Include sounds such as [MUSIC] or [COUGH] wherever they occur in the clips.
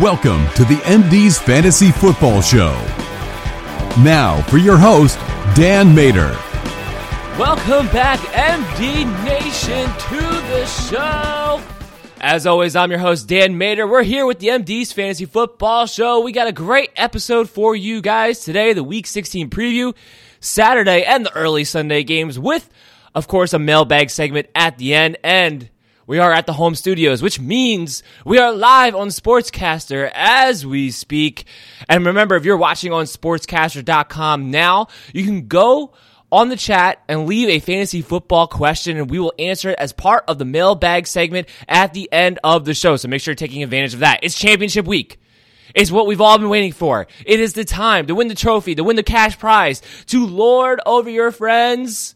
Welcome to the MD's Fantasy Football Show. Now, for your host, Dan Mater. Welcome back, MD Nation, to the show. As always, I'm your host, Dan Mater. We're here with the MD's Fantasy Football Show. We got a great episode for you guys today, the Week 16 preview, Saturday, and the early Sunday games, with, of course, a mailbag segment at the end. And we are at the home studios, which means we are live on Sportscaster as we speak. And remember, if you're watching on sportscaster.com now, you can go on the chat and leave a fantasy football question and we will answer it as part of the mailbag segment at the end of the show. So make sure you're taking advantage of that. It's championship week. It's what we've all been waiting for. It is the time to win the trophy, to win the cash prize, to lord over your friends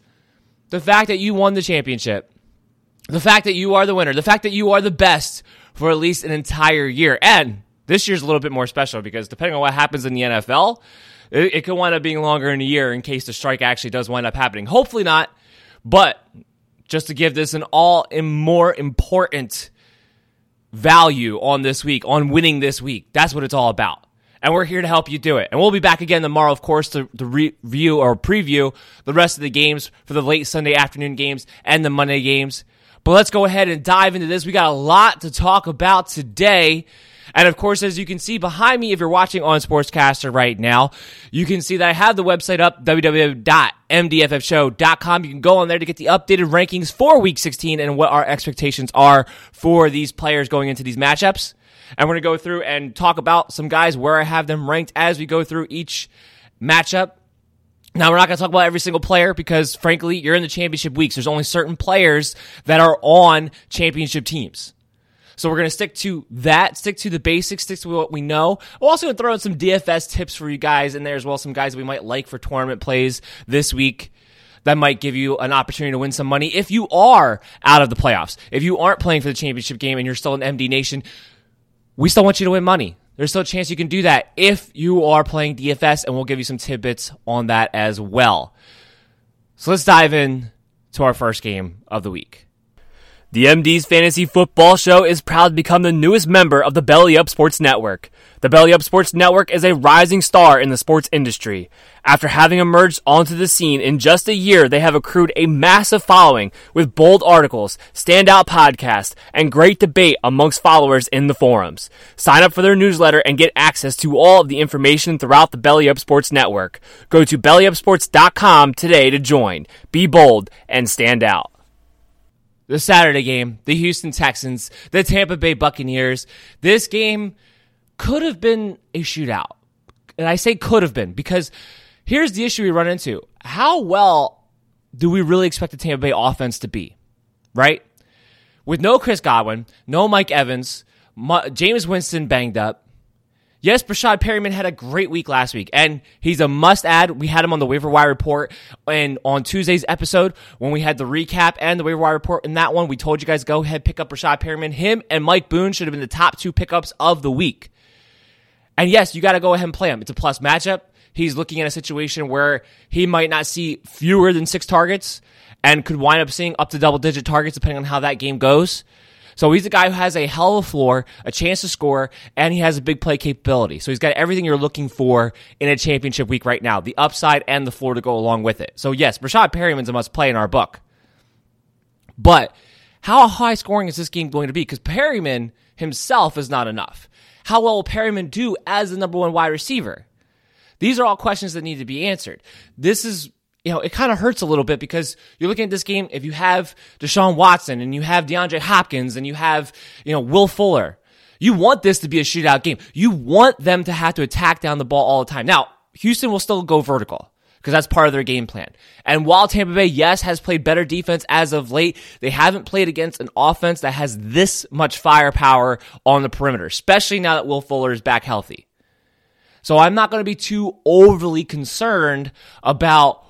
the fact that you won the championship the fact that you are the winner, the fact that you are the best for at least an entire year. And this year's a little bit more special because depending on what happens in the NFL, it, it could wind up being longer in a year in case the strike actually does wind up happening. Hopefully not, but just to give this an all more important value on this week, on winning this week. That's what it's all about. And we're here to help you do it. And we'll be back again tomorrow, of course, to, to review or preview the rest of the games for the late Sunday afternoon games and the Monday games. But let's go ahead and dive into this. We got a lot to talk about today. And of course, as you can see behind me, if you're watching on Sportscaster right now, you can see that I have the website up, www.mdffshow.com. You can go on there to get the updated rankings for week 16 and what our expectations are for these players going into these matchups. And we're going to go through and talk about some guys where I have them ranked as we go through each matchup. Now, we're not going to talk about every single player because, frankly, you're in the championship weeks. There's only certain players that are on championship teams. So we're going to stick to that, stick to the basics, stick to what we know. We're also going to throw in some DFS tips for you guys in there as well. Some guys we might like for tournament plays this week that might give you an opportunity to win some money if you are out of the playoffs. If you aren't playing for the championship game and you're still in MD Nation, we still want you to win money. There's still a chance you can do that if you are playing DFS, and we'll give you some tidbits on that as well. So let's dive in to our first game of the week. The MD's Fantasy Football Show is proud to become the newest member of the Belly Up Sports Network. The Belly Up Sports Network is a rising star in the sports industry. After having emerged onto the scene in just a year, they have accrued a massive following with bold articles, standout podcasts, and great debate amongst followers in the forums. Sign up for their newsletter and get access to all of the information throughout the Belly Up Sports Network. Go to bellyupsports.com today to join. Be bold and stand out the Saturday game, the Houston Texans, the Tampa Bay Buccaneers. This game could have been a shootout. And I say could have been because here's the issue we run into. How well do we really expect the Tampa Bay offense to be? Right? With no Chris Godwin, no Mike Evans, Jameis Winston banged up, Yes, Breshad Perriman had a great week last week, and he's a must add. We had him on the waiver wire report, and on Tuesday's episode, when we had the recap and the waiver wire report in that one, we told you guys go ahead, pick up Breshad Perriman. Him and Mike Boone should have been the top two pickups of the week. And yes, you got to go ahead and play him. It's a plus matchup. He's looking at a situation where he might not see fewer than six targets and could wind up seeing up to double digit targets depending on how that game goes. So he's a guy who has a hell of a floor, a chance to score, and he has a big play capability. So he's got everything you're looking for in a championship week right now the upside and the floor to go along with it. So, yes, Breshad Perriman's a must play in our book. But How high scoring is this game going to be? Because Perriman himself is not enough. How well will Perriman do as the number one wide receiver? These are all questions that need to be answered. This is, you know, it kind of hurts a little bit because you're looking at this game. If you have Deshaun Watson and you have DeAndre Hopkins and you have, you know, Will Fuller, you want this to be a shootout game. You want them to have to attack down the ball all the time. Now, Houston will still go vertical because that's part of their game plan. And while Tampa Bay, yes, has played better defense as of late, they haven't played against an offense that has this much firepower on the perimeter, especially now that Will Fuller is back healthy. So I'm not going to be too overly concerned about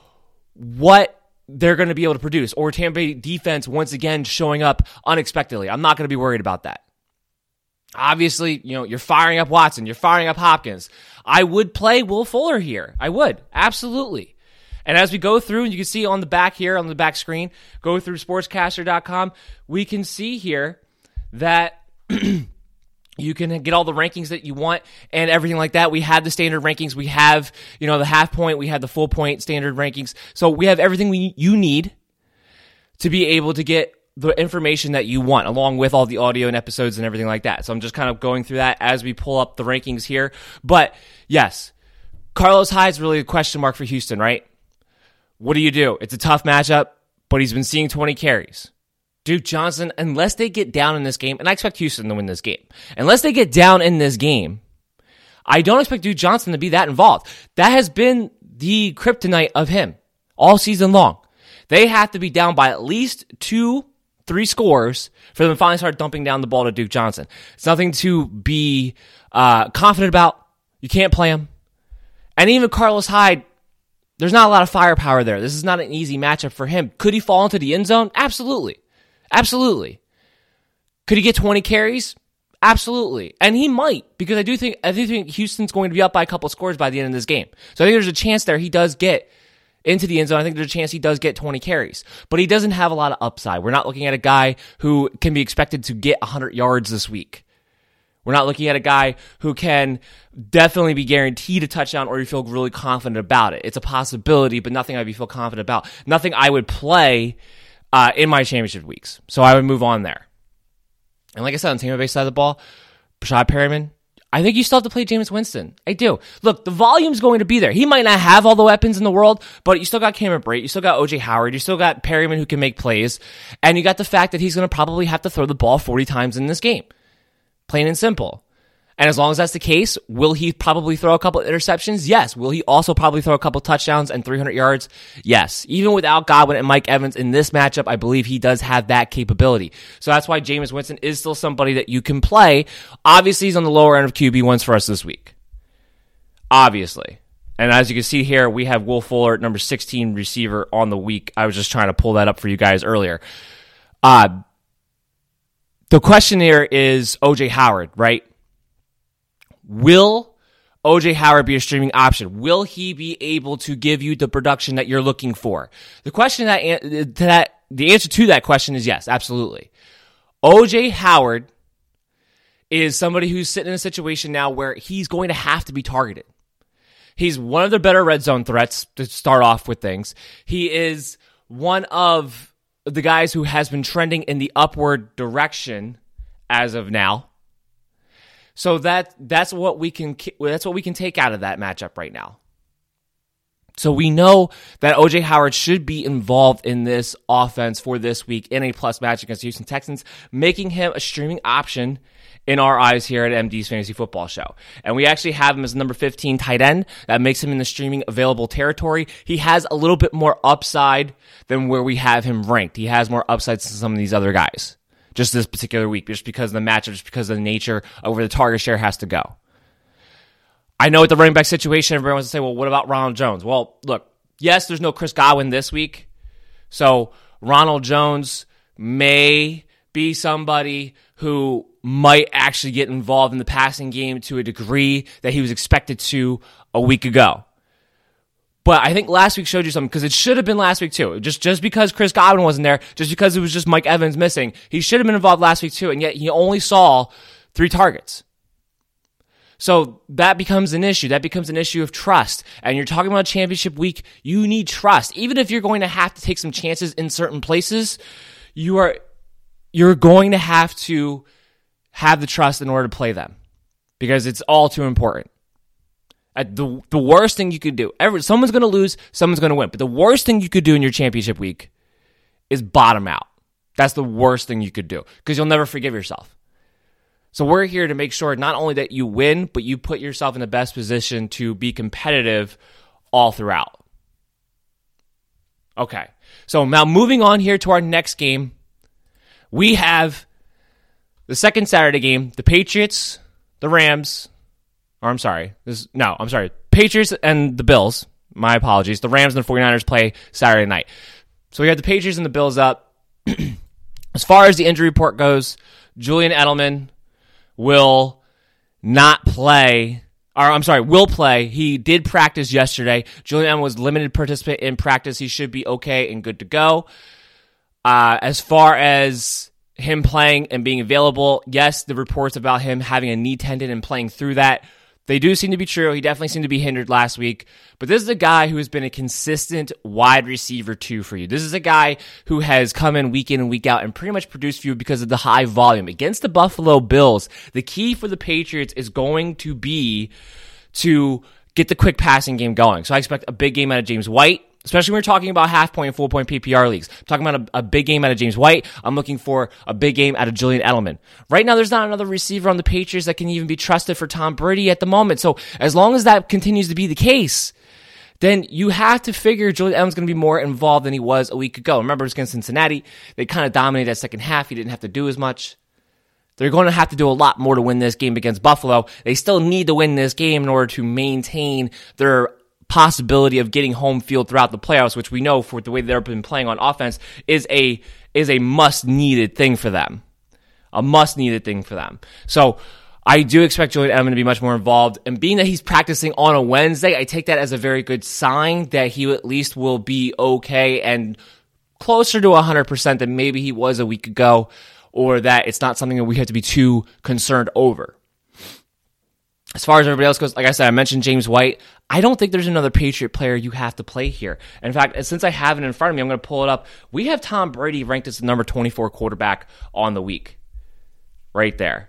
what they're going to be able to produce or Tampa Bay defense once again showing up unexpectedly. I'm not going to be worried about that. Obviously, you know, you're firing up Watson, you're firing up Hopkins. I would play Will Fuller here. I would. Absolutely. And as we go through, and you can see on the back here, on the back screen, go through sportscaster.com, we can see here that [CLEARS THROAT] you can get all the rankings that you want and everything like that. We have the standard rankings. We have, you know, the half point. We have the full point standard rankings. So we have everything we, you need to be able to get the information that you want along with all the audio and episodes and everything like that. So I'm just kind of going through that as we pull up the rankings here. But yes, Carlos Hyde's really a question mark for Houston, right? What do you do? It's a tough matchup, but he's been seeing 20 carries. Duke Johnson, unless they get down in this game, and I expect Houston to win this game, unless they get down in this game, I don't expect Duke Johnson to be that involved. That has been the kryptonite of him all season long. They have to be down by at least two three scores for them to finally start dumping down the ball to Duke Johnson. It's nothing to be uh, confident about. You can't play him. And even Carlos Hyde, there's not a lot of firepower there. This is not an easy matchup for him. Could he fall into the end zone? Absolutely. Absolutely. Could he get 20 carries? Absolutely. And he might, because I do think I do think Houston's going to be up by a couple scores by the end of this game. So I think there's a chance there he does get into the end zone. I think there's a chance he does get 20 carries, but he doesn't have a lot of upside. We're not looking at a guy who can be expected to get 100 yards this week. We're not looking at a guy who can definitely be guaranteed a touchdown or you feel really confident about it. It's a possibility, but nothing I'd be feel confident about. Nothing I would play uh, in my championship weeks. So I would move on there. And like I said, on Tampa Bay side of the ball, Breshad Perriman, I think you still have to play Jameis Winston. I do. Look, the volume's going to be there. He might not have all the weapons in the world, but you still got Cameron Brate, you still got OJ Howard, you still got Perriman who can make plays, and you got the fact that he's going to probably have to throw the ball 40 times in this game. Plain and simple. And as long as that's the case, will he probably throw a couple interceptions? Yes. Will he also probably throw a couple touchdowns and 300 yards? Yes. Even without Godwin and Mike Evans in this matchup, I believe he does have that capability. So that's why Jameis Winston is still somebody that you can play. Obviously, he's on the lower end of QB ones for us this week. Obviously. And as you can see here, we have Will Fuller, number 16 receiver on the week. I was just trying to pull that up for you guys earlier. Uh, the question here is OJ Howard, right? Will OJ Howard be a streaming option? Will he be able to give you the production that you're looking for? The question that, that, the answer to that question is yes, absolutely. OJ Howard is somebody who's sitting in a situation now where he's going to have to be targeted. He's one of the better red zone threats to start off with things. He is one of the guys who has been trending in the upward direction as of now. So that that's what we can that's what we can take out of that matchup right now. So we know that OJ Howard should be involved in this offense for this week in a plus match against Houston Texans, making him a streaming option in our eyes here at MD's Fantasy Football Show. And we actually have him as number 15 tight end. That makes him in the streaming available territory. He has a little bit more upside than where we have him ranked. He has more upside than some of these other guys just this particular week, just because of the matchup, just because of the nature of where the target share has to go. I know with the running back situation, everyone wants to say, well, what about Ronald Jones? Well, look, yes, there's no Chris Godwin this week. So Ronald Jones may be somebody who might actually get involved in the passing game to a degree that he was expected to a week ago. But I think last week showed you something because it should have been last week too. Just just because Chris Godwin wasn't there, just because it was just Mike Evans missing, he should have been involved last week too, and yet he only saw three targets. So that becomes an issue. That becomes an issue of trust. And you're talking about championship week, you need trust. Even if you're going to have to take some chances in certain places, you are you're going to have to have the trust in order to play them because it's all too important. At the the worst thing you could do, every, someone's going to lose, someone's going to win. But the worst thing you could do in your championship week is bottom out. That's the worst thing you could do because you'll never forgive yourself. So we're here to make sure not only that you win, but you put yourself in the best position to be competitive all throughout. Okay. So now moving on here to our next game, we have the second Saturday game, the Patriots, the Rams, or I'm sorry, this no, I'm sorry, Patriots and the Bills. My apologies. The Rams and the 49ers play Saturday night. So we have the Patriots and the Bills up. [CLEARS THROAT] as far as the injury report goes, Julian Edelman will not play or I'm sorry, will play. He did practice yesterday. Julian Edelman was limited participant in practice. He should be okay and good to go. Uh, as far as him playing and being available, yes, the reports about him having a knee tendon and playing through that they do seem to be true. He definitely seemed to be hindered last week. But this is a guy who has been a consistent wide receiver too for you. This is a guy who has come in week in and week out and pretty much produced for you because of the high volume. Against the Buffalo Bills, the key for the Patriots is going to be to get the quick passing game going. So I expect a big game out of James White especially when we're talking about half point and full point PPR leagues. I'm talking about a, a, big game out of James White. I'm looking for a big game out of Julian Edelman. Right now, there's not another receiver on the Patriots that can even be trusted for Tom Brady at the moment. So as long as that continues to be the case, then you have to figure Julian Edelman's going to be more involved than he was a week ago. Remember, it was against Cincinnati. They kind of dominated that second half. He didn't have to do as much. They're going to have to do a lot more to win this game against Buffalo. They still need to win this game in order to maintain their possibility of getting home field throughout the playoffs, which we know for the way they've been playing on offense is a is a must needed thing for them. A must needed thing for them. So I do expect Julian Edelman to be much more involved. And being that he's practicing on a Wednesday, I take that as a very good sign that he at least will be okay and closer to 100% than maybe he was a week ago, or that it's not something that we have to be too concerned over. As far as everybody else goes, like I said, I mentioned James White. I don't think there's another Patriot player you have to play here. In fact, since I have it in front of me, I'm going to pull it up. We have Tom Brady ranked as the number 24 quarterback on the week. Right there.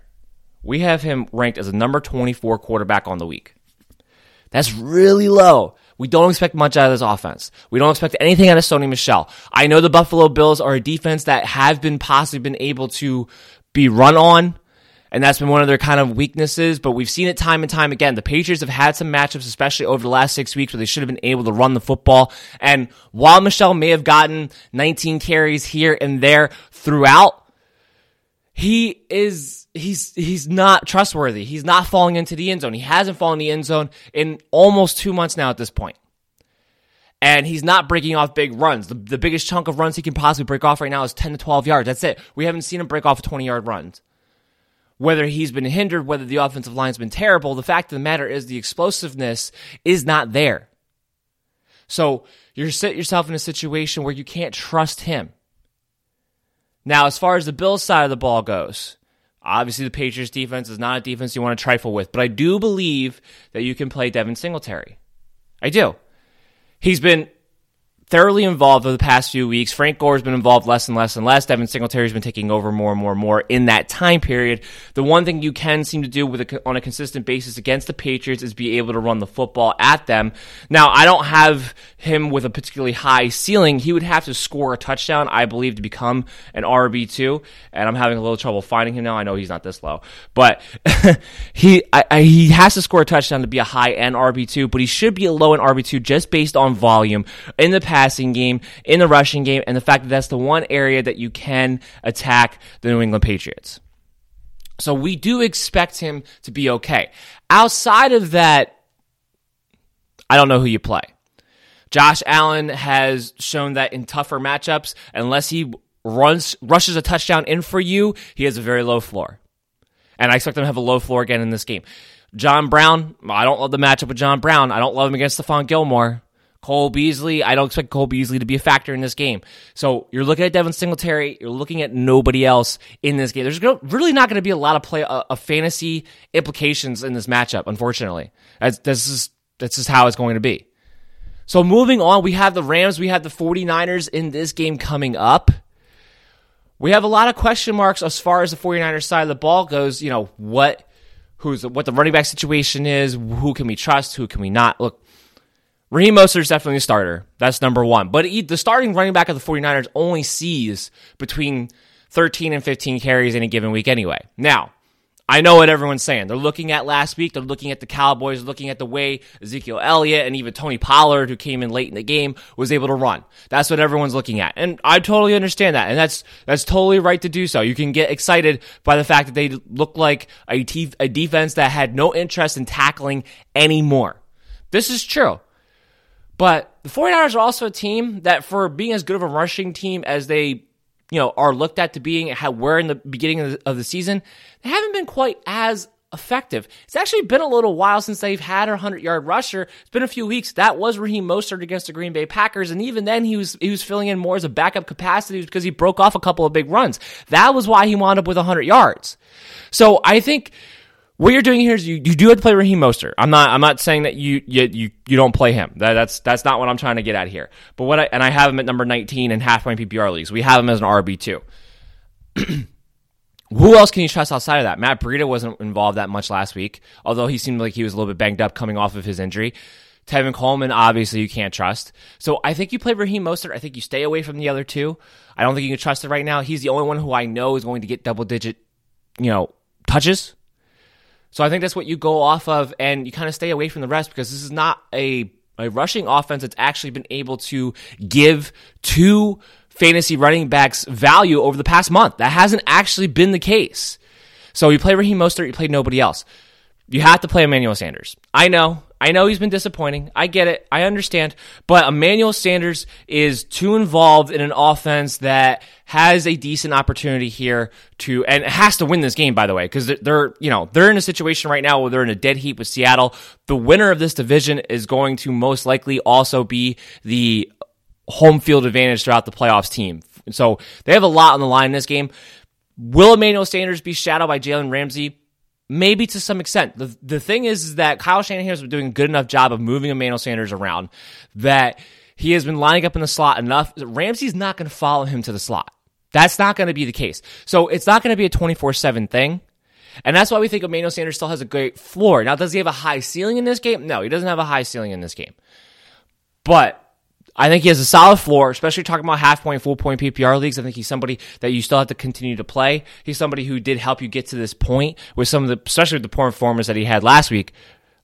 We have him ranked as a number 24 quarterback on the week. That's really low. We don't expect much out of this offense. We don't expect anything out of Sony Michel. I know the Buffalo Bills are a defense that have been possibly been able to be run on and that's been one of their kind of weaknesses, but we've seen it time and time again. The Patriots have had some matchups, especially over the last six weeks, where they should have been able to run the football. And while Michel may have gotten 19 carries here and there throughout, he is, he's, he's not trustworthy. He's not falling into the end zone. He hasn't fallen in the end zone in almost two months now at this point and he's not breaking off big runs. The, the biggest chunk of runs he can possibly break off right now is 10 to 12 yards. That's it. We haven't seen him break off 20 yard runs whether he's been hindered, whether the offensive line's been terrible, the fact of the matter is the explosiveness is not there. So you're set yourself in a situation where you can't trust him. Now, as far as the Bills side of the ball goes, obviously the Patriots defense is not a defense you want to trifle with, but I do believe that you can play Devin Singletary. I do. He's been thoroughly involved over the past few weeks. Frank Gore's been involved less and less and less. Devin Singletary's been taking over more and more and more in that time period. The one thing you can seem to do with a, on a consistent basis against the Patriots is be able to run the football at them. Now, I don't have him with a particularly high ceiling. He would have to score a touchdown, I believe, to become an RB2, and I'm having a little trouble finding him now. I know he's not this low, but [LAUGHS] he I, I, he has to score a touchdown to be a high end RB2, but he should be a low end RB2 just based on volume in the past passing game, in the rushing game, and the fact that that's the one area that you can attack the New England Patriots. So we do expect him to be okay. Outside of that, I don't know who you play. Josh Allen has shown that in tougher matchups, unless he runs rushes a touchdown in for you, he has a very low floor. And I expect him to have a low floor again in this game. John Brown, I don't love the matchup with John Brown. I don't love him against Stephon Gilmore. Cole Beasley, I don't expect Cole Beasley to be a factor in this game. So you're looking at Devin Singletary, you're looking at nobody else in this game. There's really not going to be a lot of play, uh, of fantasy implications in this matchup, unfortunately. That's, this is, this is how it's going to be. So moving on, we have the Rams, we have the 49ers in this game coming up. we have a lot of question marks as far as the 49ers side of the ball goes. You know, what who's what the running back situation is, who can we trust, who can we not. Look, Raheem Mostert is definitely a starter. That's number one. But he, the starting running back of the 49ers only sees between 13 and 15 carries in a given week anyway. Now, I know what everyone's saying. They're looking at last week. They're looking at the Cowboys, looking at the way Ezekiel Elliott and even Tony Pollard, who came in late in the game, was able to run. That's what everyone's looking at. And I totally understand that. And that's, that's totally right to do so. You can get excited by the fact that they look like a, t- a defense that had no interest in tackling anymore. This is true. But the 49ers are also a team that, for being as good of a rushing team as they you know, are looked at to being how were in the beginning of the, of the season, they haven't been quite as effective. It's actually been a little while since they've had a 100 yard rusher. It's been a few weeks. That was Raheem Mostert against the Green Bay Packers. And even then, he was, he was filling in more as a backup capacity because he broke off a couple of big runs. That was why he wound up with 100 yards. So I think what you're doing here is you, you do have to play Raheem Mostert. I'm not I'm not saying that you you you, you don't play him. That, that's that's not what I'm trying to get at here. But what I and I have him at number 19 in half point PPR leagues. We have him as an RB two. [CLEARS THROAT] Who else can you trust outside of that? Matt Breida wasn't involved that much last week, although he seemed like he was a little bit banged up coming off of his injury. Tevin Coleman, obviously, you can't trust. So I think you play Raheem Mostert. I think you stay away from the other two. I don't think you can trust it right now. He's the only one who I know is going to get double digit, you know, touches so I think that's what you go off of and you kind of stay away from the rest because this is not a, a rushing offense that's actually been able to give two fantasy running backs value over the past month. That hasn't actually been the case. So you play Raheem Mostert, you play nobody else. You have to play Emmanuel Sanders. I know. I know he's been disappointing. I get it. I understand. But Emmanuel Sanders is too involved in an offense that has a decent opportunity here to, and has to win this game, by the way, because they're, you know, they're in a situation right now where they're in a dead heat with Seattle. The winner of this division is going to most likely also be the home field advantage throughout the playoffs team. So they have a lot on the line in this game. Will Emmanuel Sanders be shadowed by Jalen Ramsey? Maybe to some extent. The, the thing is, is that Kyle Shanahan has been doing a good enough job of moving Emmanuel Sanders around that he has been lining up in the slot enough. Ramsey's not going to follow him to the slot. That's not going to be the case. So it's not going to be a 24 7 thing. And that's why we think Emmanuel Sanders still has a great floor. Now, does he have a high ceiling in this game? No, he doesn't have a high ceiling in this game. But I think he has a solid floor, especially talking about half point, full point PPR leagues. I think he's somebody that you still have to continue to play. He's somebody who did help you get to this point with some of the, especially with the poor performance that he had last week.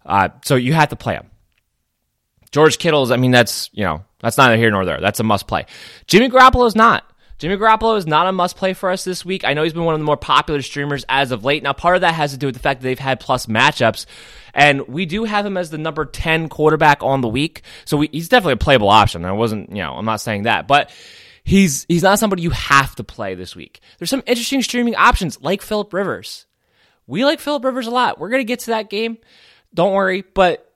Uh, so you have to play him. George Kittle's, I mean, that's, you know, that's neither here nor there. That's a must play. Jimmy Garoppolo's not. Jimmy Garoppolo is not a must play for us this week. I know he's been one of the more popular streamers as of late. Now, part of that has to do with the fact that they've had plus matchups. And we do have him as the number 10 quarterback on the week. So we, he's definitely a playable option. I wasn't, you know, I'm not saying that, but he's, he's not somebody you have to play this week. There's some interesting streaming options like Philip Rivers. We like Philip Rivers a lot. We're going to get to that game. Don't worry, but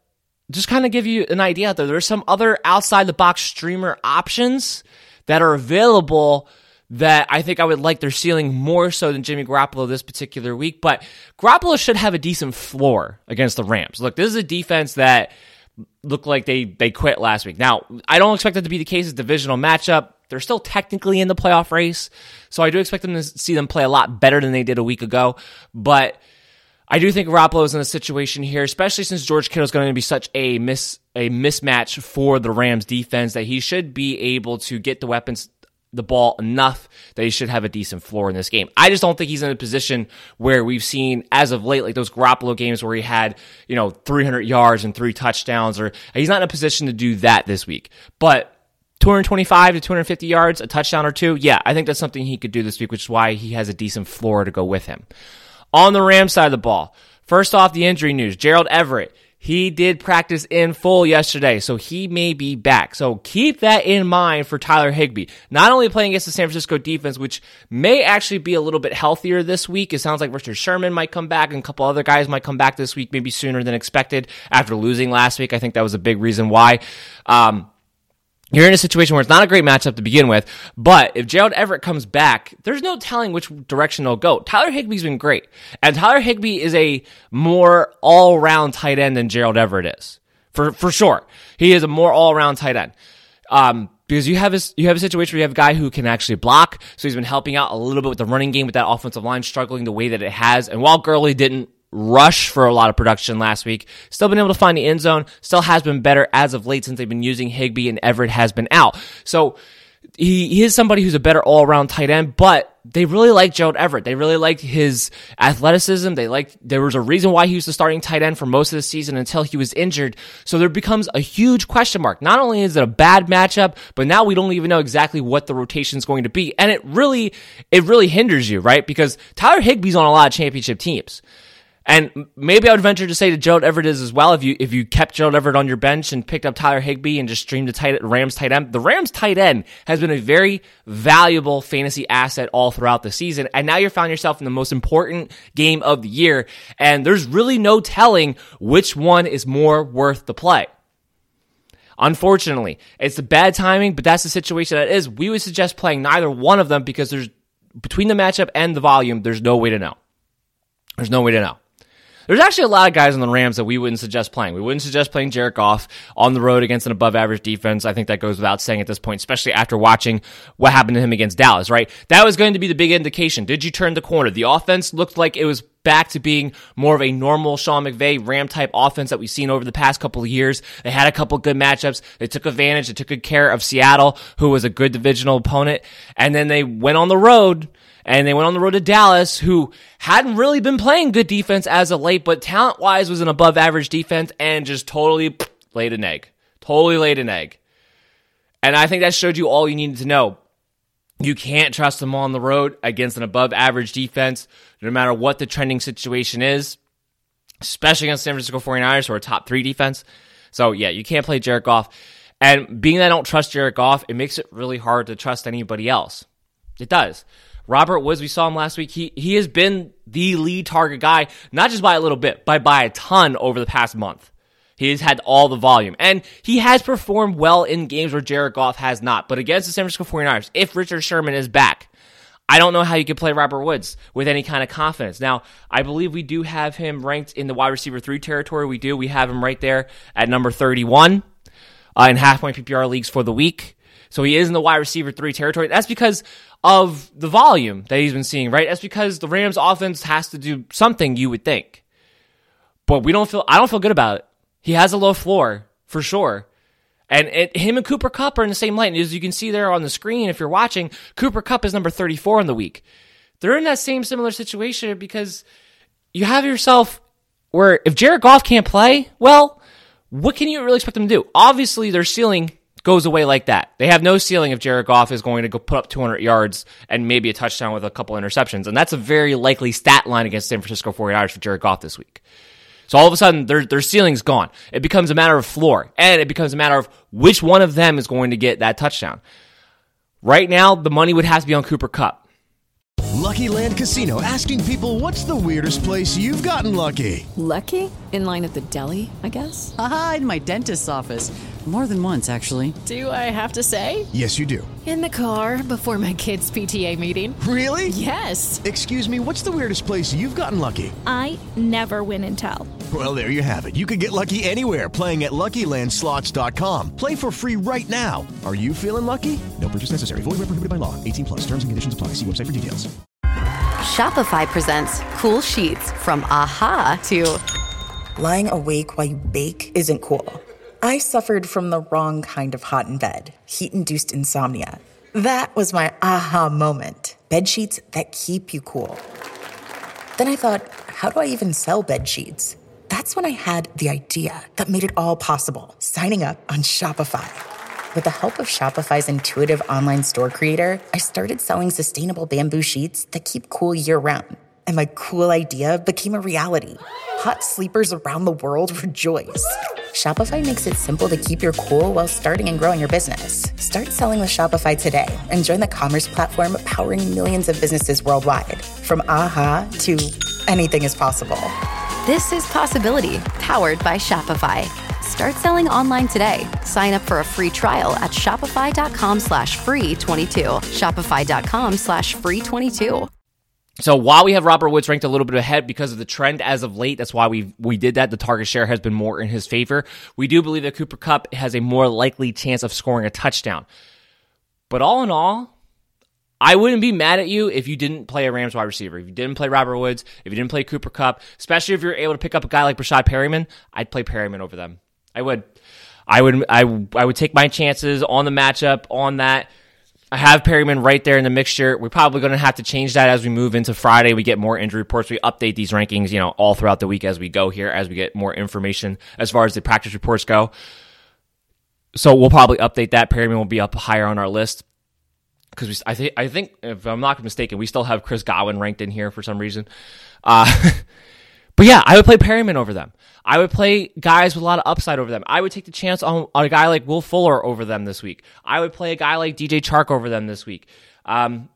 just kind of give you an idea out there. There's some other outside the box streamer options that are available that I think I would like their ceiling more so than Jimmy Garoppolo this particular week. But Garoppolo should have a decent floor against the Rams. Look, this is a defense that looked like they they quit last week. Now, I don't expect that to be the case. It's divisional matchup. They're still technically in the playoff race, so I do expect them to see them play a lot better than they did a week ago. But I do think Garoppolo is in a situation here, especially since George Kittle is going to be such a miss a mismatch for the Rams defense that he should be able to get the weapons the ball enough that he should have a decent floor in this game. I just don't think he's in a position where we've seen as of late, like those Garoppolo games where he had, you know, 300 yards and three touchdowns, or he's not in a position to do that this week. But 225 to 250 yards, a touchdown or two, yeah, I think that's something he could do this week, which is why he has a decent floor to go with him. On the Rams side of the ball, first off, the injury news. Gerald Everett. He did practice in full yesterday, so he may be back. So keep that in mind for Tyler Higbee. Not only playing against the San Francisco defense, which may actually be a little bit healthier this week. It sounds like Richard Sherman might come back and a couple other guys might come back this week, maybe sooner than expected after losing last week. I think that was a big reason why. Um, you're in a situation where it's not a great matchup to begin with, but if Gerald Everett comes back, there's no telling which direction they'll go. Tyler Higbee's been great, and Tyler Higbee is a more all-round tight end than Gerald Everett is, for for sure. He is a more all-around tight end. Um, because you have a, you have a situation where you have a guy who can actually block. So he's been helping out a little bit with the running game with that offensive line struggling the way that it has. And while Gurley didn't rush for a lot of production last week, still been able to find the end zone, still has been better as of late since they've been using Higbee and Everett has been out. So he, he is somebody who's a better all around tight end, but they really like Gerald Everett. They really liked his athleticism. They liked, there was a reason why he was the starting tight end for most of the season until he was injured. So there becomes a huge question mark. Not only is it a bad matchup, but now we don't even know exactly what the rotation is going to be. And it really, it really hinders you, right? Because Tyler Higbee's on a lot of championship teams. And maybe I would venture to say that Gerald Everett is as well. If you if you kept Gerald Everett on your bench and picked up Tyler Higbee and just streamed the tight Rams tight end, the Rams tight end has been a very valuable fantasy asset all throughout the season. And now you're found yourself in the most important game of the year, and there's really no telling which one is more worth the play. Unfortunately, it's a bad timing, but that's the situation that is. We would suggest playing neither one of them because there's between the matchup and the volume, there's no way to know. There's no way to know. There's actually a lot of guys on the Rams that we wouldn't suggest playing. We wouldn't suggest playing Jared Goff on the road against an above average defense. I think that goes without saying at this point, especially after watching what happened to him against Dallas, right? That was going to be the big indication. Did you turn the corner? The offense looked like it was back to being more of a normal Sean McVay Ram type offense that we've seen over the past couple of years. They had a couple good matchups. They took advantage. They took good care of Seattle, who was a good divisional opponent. And then they went on the road and they went on the road to Dallas, who hadn't really been playing good defense as of late, but talent wise was an above average defense and just totally laid an egg. Totally laid an egg. And I think that showed you all you needed to know. You can't trust them on the road against an above average defense, no matter what the trending situation is, especially against San Francisco 49ers, who are a top three defense. So, yeah, you can't play Jared Goff. And being that I don't trust Jared Goff, it makes it really hard to trust anybody else. It does. Robert Woods, we saw him last week. He he has been the lead target guy, not just by a little bit, but by a ton over the past month. He has had all the volume. And he has performed well in games where Jared Goff has not. But against the San Francisco 49ers, if Richard Sherman is back, I don't know how you could play Robert Woods with any kind of confidence. Now, I believe we do have him ranked in the wide receiver three territory. We do. We have him right there at number 31 uh, in half point PPR leagues for the week. So he is in the wide receiver three territory. That's because of the volume that he's been seeing, right? That's because the Rams offense has to do something, you would think. But we don't feel, I don't feel good about it. He has a low floor, for sure. And it, him and Cooper Kupp are in the same lane. As you can see there on the screen, if you're watching, Cooper Kupp is number 34 in the week. They're in that same similar situation because you have yourself where if Jared Goff can't play, well, what can you really expect them to do? Obviously, their ceiling goes away like that. They have no ceiling if Jared Goff is going to go put up 200 yards and maybe a touchdown with a couple interceptions. And that's a very likely stat line against San Francisco 49ers for Jared Goff this week. So all of a sudden, their, their ceiling's gone. It becomes a matter of floor, and it becomes a matter of which one of them is going to get that touchdown. Right now, the money would have to be on Cooper Kupp. Lucky Land Casino asking people what's the weirdest place you've gotten lucky? Lucky? In line at the deli, I guess? Aha, in my dentist's office. More than once, actually. Do I have to say? Yes, you do. In the car before my kids' PTA meeting. Really? Yes. Excuse me, what's the weirdest place you've gotten lucky? I never win and tell. Well, there you have it. You can get lucky anywhere playing at LuckyLandSlots.com. Play for free right now. Are you feeling lucky? No purchase necessary. Void where prohibited by law. 18 plus. Terms and conditions apply. See website for details. Shopify presents cool sheets from AHA to lying awake while you bake isn't cool. I suffered from the wrong kind of hot in bed, heat-induced insomnia. That was my aha moment. Bed sheets that keep you cool. Then I thought, how do I even sell bed sheets? That's when I had the idea that made it all possible signing up on Shopify. With the help of Shopify's intuitive online store creator, I started selling sustainable bamboo sheets that keep cool year round. And my cool idea became a reality. Hot sleepers around the world rejoice. Shopify makes it simple to keep your cool while starting and growing your business. Start selling with Shopify today and join the commerce platform powering millions of businesses worldwide. From aha to anything is possible. This is Possibility, powered by Shopify. Start selling online today. Sign up for a free trial at shopify.com slash free 22. Shopify.com slash free 22. So while we have Robert Woods ranked a little bit ahead because of the trend as of late, that's why we we did that. The target share has been more in his favor. We do believe that Cooper Kupp has a more likely chance of scoring a touchdown. But all in all, I wouldn't be mad at you if you didn't play a Rams wide receiver, if you didn't play Robert Woods, if you didn't play Cooper Kupp, especially if you're able to pick up a guy like Breshad Perriman, I'd play Perriman over them. I would. I would. I, I would take my chances on the matchup on that. I have Perriman right there in the mixture. We're probably going to have to change that as we move into Friday. We get more injury reports. We update these rankings, you know, all throughout the week as we go here, as we get more information as far as the practice reports go. So we'll probably update that. Perriman will be up higher on our list because we, I think, I think, if I'm not mistaken, we still have Chris Godwin ranked in here for some reason. Uh, [LAUGHS] but yeah, I would play Perriman over them. I would play guys with a lot of upside over them. I would take the chance on, on a guy like Will Fuller over them this week. I would play a guy like DJ Chark over them this week. Um,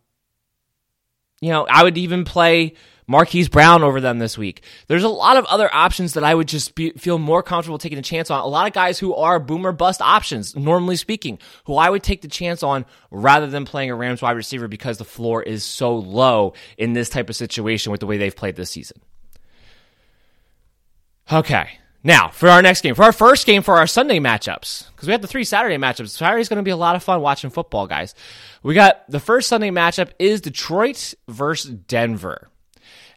you know, I would even play Marquise Brown over them this week. There's a lot of other options that I would just be, feel more comfortable taking a chance on. A lot of guys who are boomer bust options, normally speaking, who I would take the chance on rather than playing a Rams wide receiver because the floor is so low in this type of situation with the way they've played this season. Okay. Now, for our next game, for our first game for our Sunday matchups, because we have the three Saturday matchups. Saturday's going to be a lot of fun watching football, guys. We got the first Sunday matchup is Detroit versus Denver.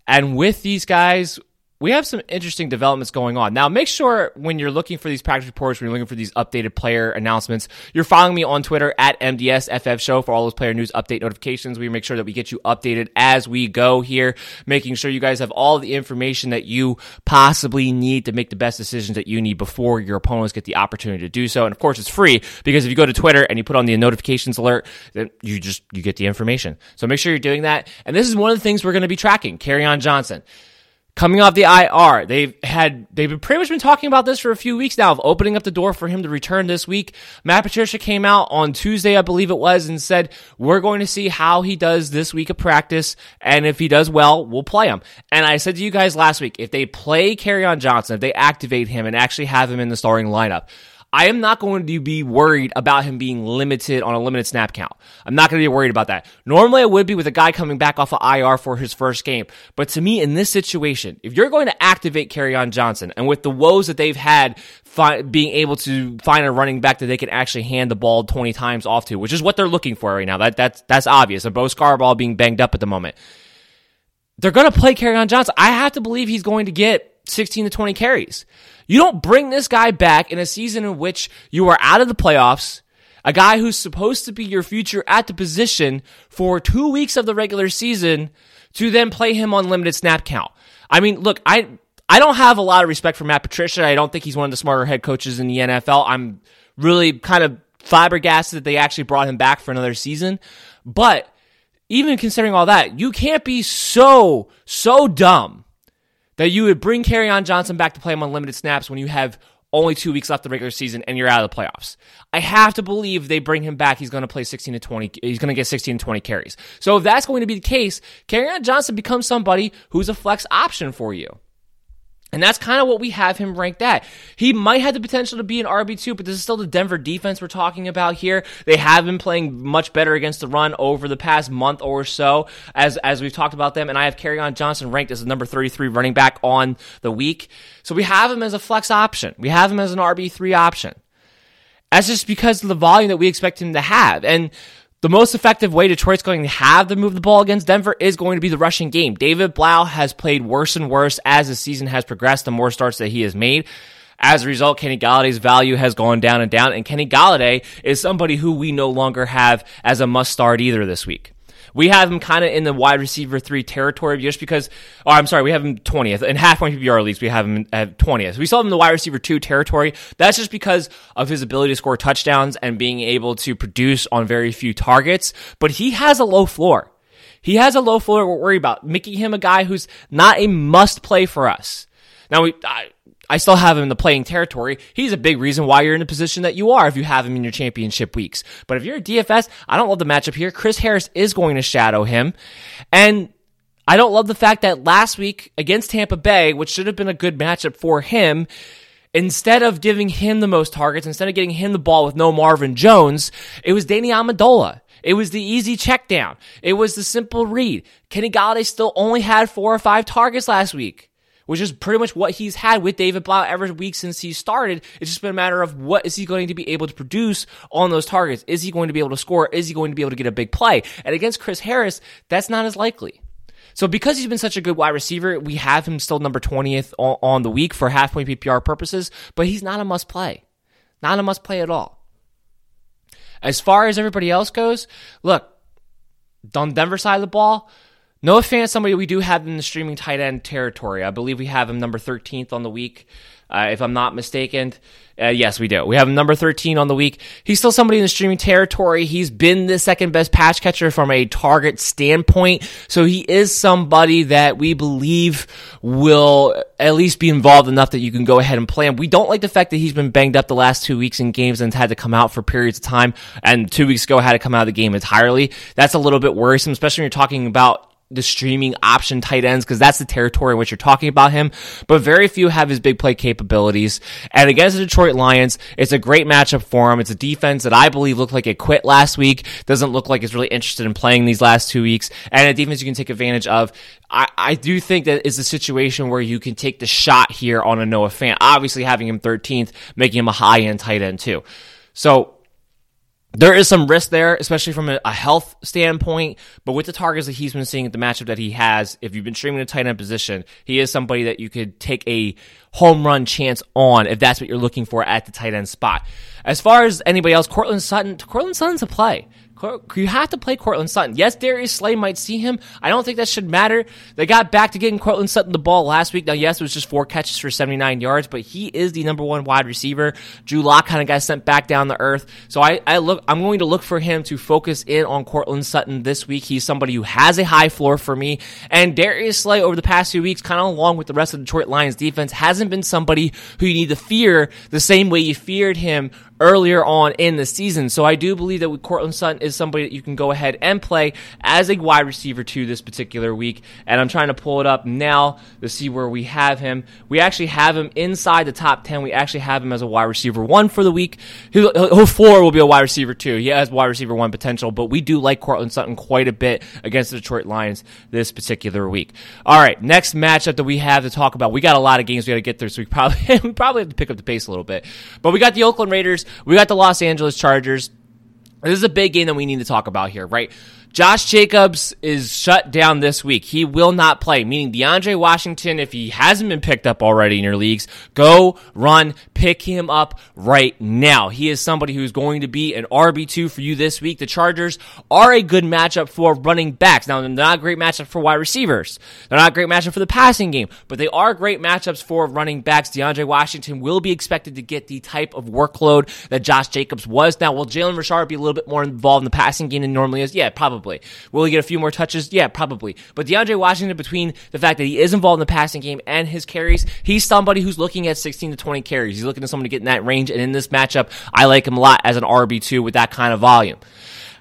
And with these guys, we have some interesting developments going on. Now, make sure when you're looking for these practice reports, when you're looking for these updated player announcements, you're following me on Twitter at MDSFF Show for all those player news update notifications. We make sure that we get you updated as we go here, making sure you guys have all the information that you possibly need to make the best decisions that you need before your opponents get the opportunity to do so. And of course, it's free because if you go to Twitter and you put on the notifications alert, then you just, you get the information. So make sure you're doing that. And this is one of the things we're going to be tracking. Kerryon Johnson coming off the IR. They've had they've pretty much been talking about this for a few weeks now of opening up the door for him to return this week. Matt Patricia came out on Tuesday, I believe it was, and said we're going to see how he does this week of practice, and if he does well, we'll play him. And I said to you guys last week, if they play Kerryon Johnson, if they activate him and actually have him in the starting lineup. I am not going to be worried about him being limited on a limited snap count. I'm not going to be worried about that. Normally I would be with a guy coming back off of IR for his first game. But to me, in this situation, if you're going to activate Kerryon Johnson and with the woes that they've had fi- being able to find a running back that they can actually hand the ball 20 times off to, which is what they're looking for right now. That, that's, that's obvious. A Bo Scarbrough being banged up at the moment. They're going to play Kerryon Johnson. I have to believe he's going to get 16 to 20 carries. You don't bring this guy back in a season in which you are out of the playoffs, a guy who's supposed to be your future at the position for two weeks of the regular season to then play him on limited snap count. I mean, look, I, I don't have a lot of respect for Matt Patricia. I don't think he's one of the smarter head coaches in the NFL. I'm really kind of flabbergasted that they actually brought him back for another season. But even considering all that, you can't be so, so dumb that you would bring Kerryon Johnson back to play him on limited snaps when you have only two weeks left the regular season and you're out of the playoffs. I have to believe they bring him back. He's going to play 16 to 20. He's going to get 16 to 20 carries. So if that's going to be the case, Kerryon Johnson becomes somebody who's a flex option for you. And that's kind of what we have him ranked at. He might have the potential to be an RB2, but this is still the Denver defense we're talking about here. They have been playing much better against the run over the past month or so, as, as we've talked about them. And I have Kerryon Johnson ranked as the number 33 running back on the week. So we have him as a flex option. We have him as an RB3 option. That's just because of the volume that we expect him to have. And the most effective way Detroit's going to have to move the ball against Denver is going to be the rushing game. David Blough has played worse and worse as the season has progressed, the more starts that he has made. As a result, Kenny Golladay's value has gone down and down, and Kenny Galladay is somebody who we no longer have as a must start either this week. We have him kind of in the wide receiver three territory just because, oh, I'm sorry, we have him 20th. In half point PPR leagues, we have him at 20th. We saw him in the wide receiver two territory. That's just because of his ability to score touchdowns and being able to produce on very few targets. But he has a low floor. He has a low floor we're worried about, making him a guy who's not a must play for us. Now, we, I, I still have him in the playing territory. He's a big reason why you're in the position that you are if you have him in your championship weeks. But if you're a DFS, I don't love the matchup here. Chris Harris is going to shadow him. And I don't love the fact that last week against Tampa Bay, which should have been a good matchup for him, instead of giving him the most targets, instead of getting him the ball with no Marvin Jones, it was Danny Amendola. It was the easy check down. It was the simple read. Kenny Golladay still only had four or five targets last week which is pretty much what he's had with David Blough every week since he started. It's just been a matter of what is he going to be able to produce on those targets? Is he going to be able to score? Is he going to be able to get a big play? And against Chris Harris, that's not as likely. So because he's been such a good wide receiver, we have him still number 20th on, on the week for half point PPR purposes, but he's not a must play. Not a must play at all. As far as everybody else goes, look, on Denver side of the ball, Noah Fant, somebody we do have in the streaming tight end territory. I believe we have him number 13th on the week, uh, if I'm not mistaken. Uh, yes, we do. We have him number 13 on the week. He's still somebody in the streaming territory. He's been the second best pass catcher from a target standpoint. So he is somebody that we believe will at least be involved enough that you can go ahead and play him. We don't like the fact that he's been banged up the last two weeks in games and had to come out for periods of time. And two weeks ago had to come out of the game entirely. That's a little bit worrisome, especially when you're talking about the streaming option tight ends because that's the territory in which you're talking about him. But very few have his big play capabilities. And against the Detroit Lions, it's a great matchup for him. It's a defense that I believe looked like it quit last week. Doesn't look like it's really interested in playing these last two weeks. And a defense you can take advantage of. I, I do think that is a situation where you can take the shot here on a Noah Fant. Obviously having him 13th, making him a high end tight end too. So there is some risk there, especially from a, health standpoint. But with the targets that he's been seeing at the matchup that he has, if you've been streaming a tight end position, he is somebody that you could take a home run chance on if that's what you're looking for at the tight end spot. As far as anybody else, Courtland Sutton, Courtland Sutton's a play. You have to play Courtland Sutton. Yes, Darius Slay might see him. I don't think that should matter. They got back to getting Courtland Sutton the ball last week. Now, yes, it was just four catches for 79 yards, but he is the number one wide receiver. Drew Lock kind of got sent back down to earth. So I, I look, I'm going to look for him to focus in on Courtland Sutton this week. He's somebody who has a high floor for me. And Darius Slay over the past few weeks, kind of along with the rest of the Detroit Lions defense, hasn't been somebody who you need to fear the same way you feared him earlier on in the season. So I do believe that Courtland Sutton is somebody that you can go ahead and play as a wide receiver to this particular week. And I'm trying to pull it up now to see where we have him. We actually have him inside the top 10. We actually have him as a wide receiver one for the week. He'll, he'll four will be a wide receiver two. He has wide receiver one potential, but we do like Courtland Sutton quite a bit against the Detroit Lions this particular week. All right, next matchup that we have to talk about. We got a lot of games we got to get through, so we probably [LAUGHS] we probably have to pick up the pace a little bit. But we got the Oakland Raiders we got the Los Angeles Chargers. This is a big game that we need to talk about here, right? Josh Jacobs is shut down this week. He will not play, meaning DeAndre Washington, if he hasn't been picked up already in your leagues, go run, pick him up right now. He is somebody who's going to be an RB2 for you this week. The Chargers are a good matchup for running backs. Now, they're not a great matchup for wide receivers. They're not a great matchup for the passing game, but they are great matchups for running backs. DeAndre Washington will be expected to get the type of workload that Josh Jacobs was. Now, will Jalen Richard be a little bit more involved in the passing game than normally is? Yeah, probably Probably. Will he get a few more touches? Yeah, probably. But DeAndre Washington, between the fact that he is involved in the passing game and his carries, he's somebody who's looking at 16 to 20 carries. He's looking at someone to get in that range. And in this matchup, I like him a lot as an RB2 with that kind of volume.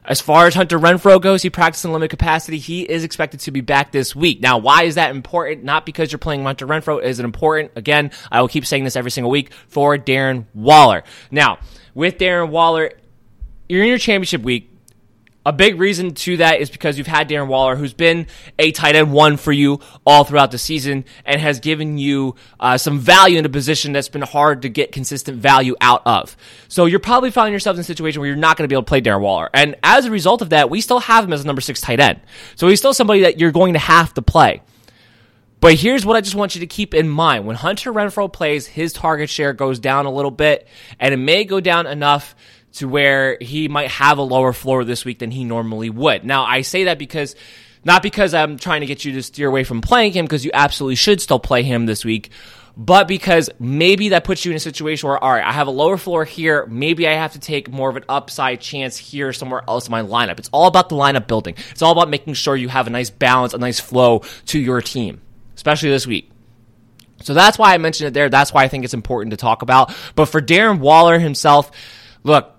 As far as Hunter Renfrow goes, he practiced in limited capacity. He is expected to be back this week. Now, why is that important? Not because you're playing Hunter Renfrow. Is it important? Again, I will keep saying this every single week for Darren Waller. Now, with Darren Waller, you're in your championship week. A big reason to that is because you've had Darren Waller, who's been a tight end one for you all throughout the season and has given you uh, some value in a position that's been hard to get consistent value out of. So you're probably finding yourself in a situation where you're not going to be able to play Darren Waller. And as a result of that, we still have him as a number six tight end. So he's still somebody that you're going to have to play. But here's what I just want you to keep in mind. When Hunter Renfrow plays, his target share goes down a little bit, and it may go down enough to where he might have a lower floor this week than he normally would. Now, I say that because not because I'm trying to get you to steer away from playing him because you absolutely should still play him this week, but because maybe that puts you in a situation where, all right, I have a lower floor here. Maybe I have to take more of an upside chance here somewhere else in my lineup. It's all about the lineup building. It's all about making sure you have a nice balance, a nice flow to your team, especially this week. So that's why I mentioned it there. That's why I think it's important to talk about. But for Darren Waller himself, look,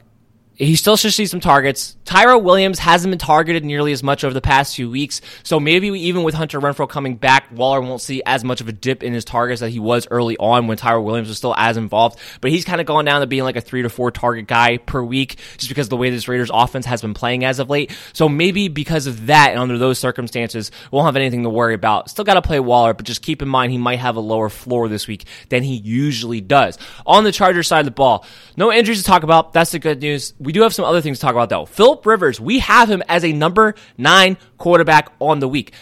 he still should see some targets. Tyrell Williams hasn't been targeted nearly as much over the past few weeks, so maybe even with Hunter Renfrow coming back, Waller won't see as much of a dip in his targets that he was early on when Tyrell Williams was still as involved. But he's kind of gone down to being like a three to four target guy per week, just because the way this Raiders offense has been playing as of late. So maybe because of that and under those circumstances, won't have anything to worry about. Still got to play Waller, but just keep in mind he might have a lower floor this week than he usually does. On the Chargers side of the ball, no injuries to talk about. That's the good news. We do have some other things to talk about though. Philip Rivers, we have him as a number nine quarterback on the week.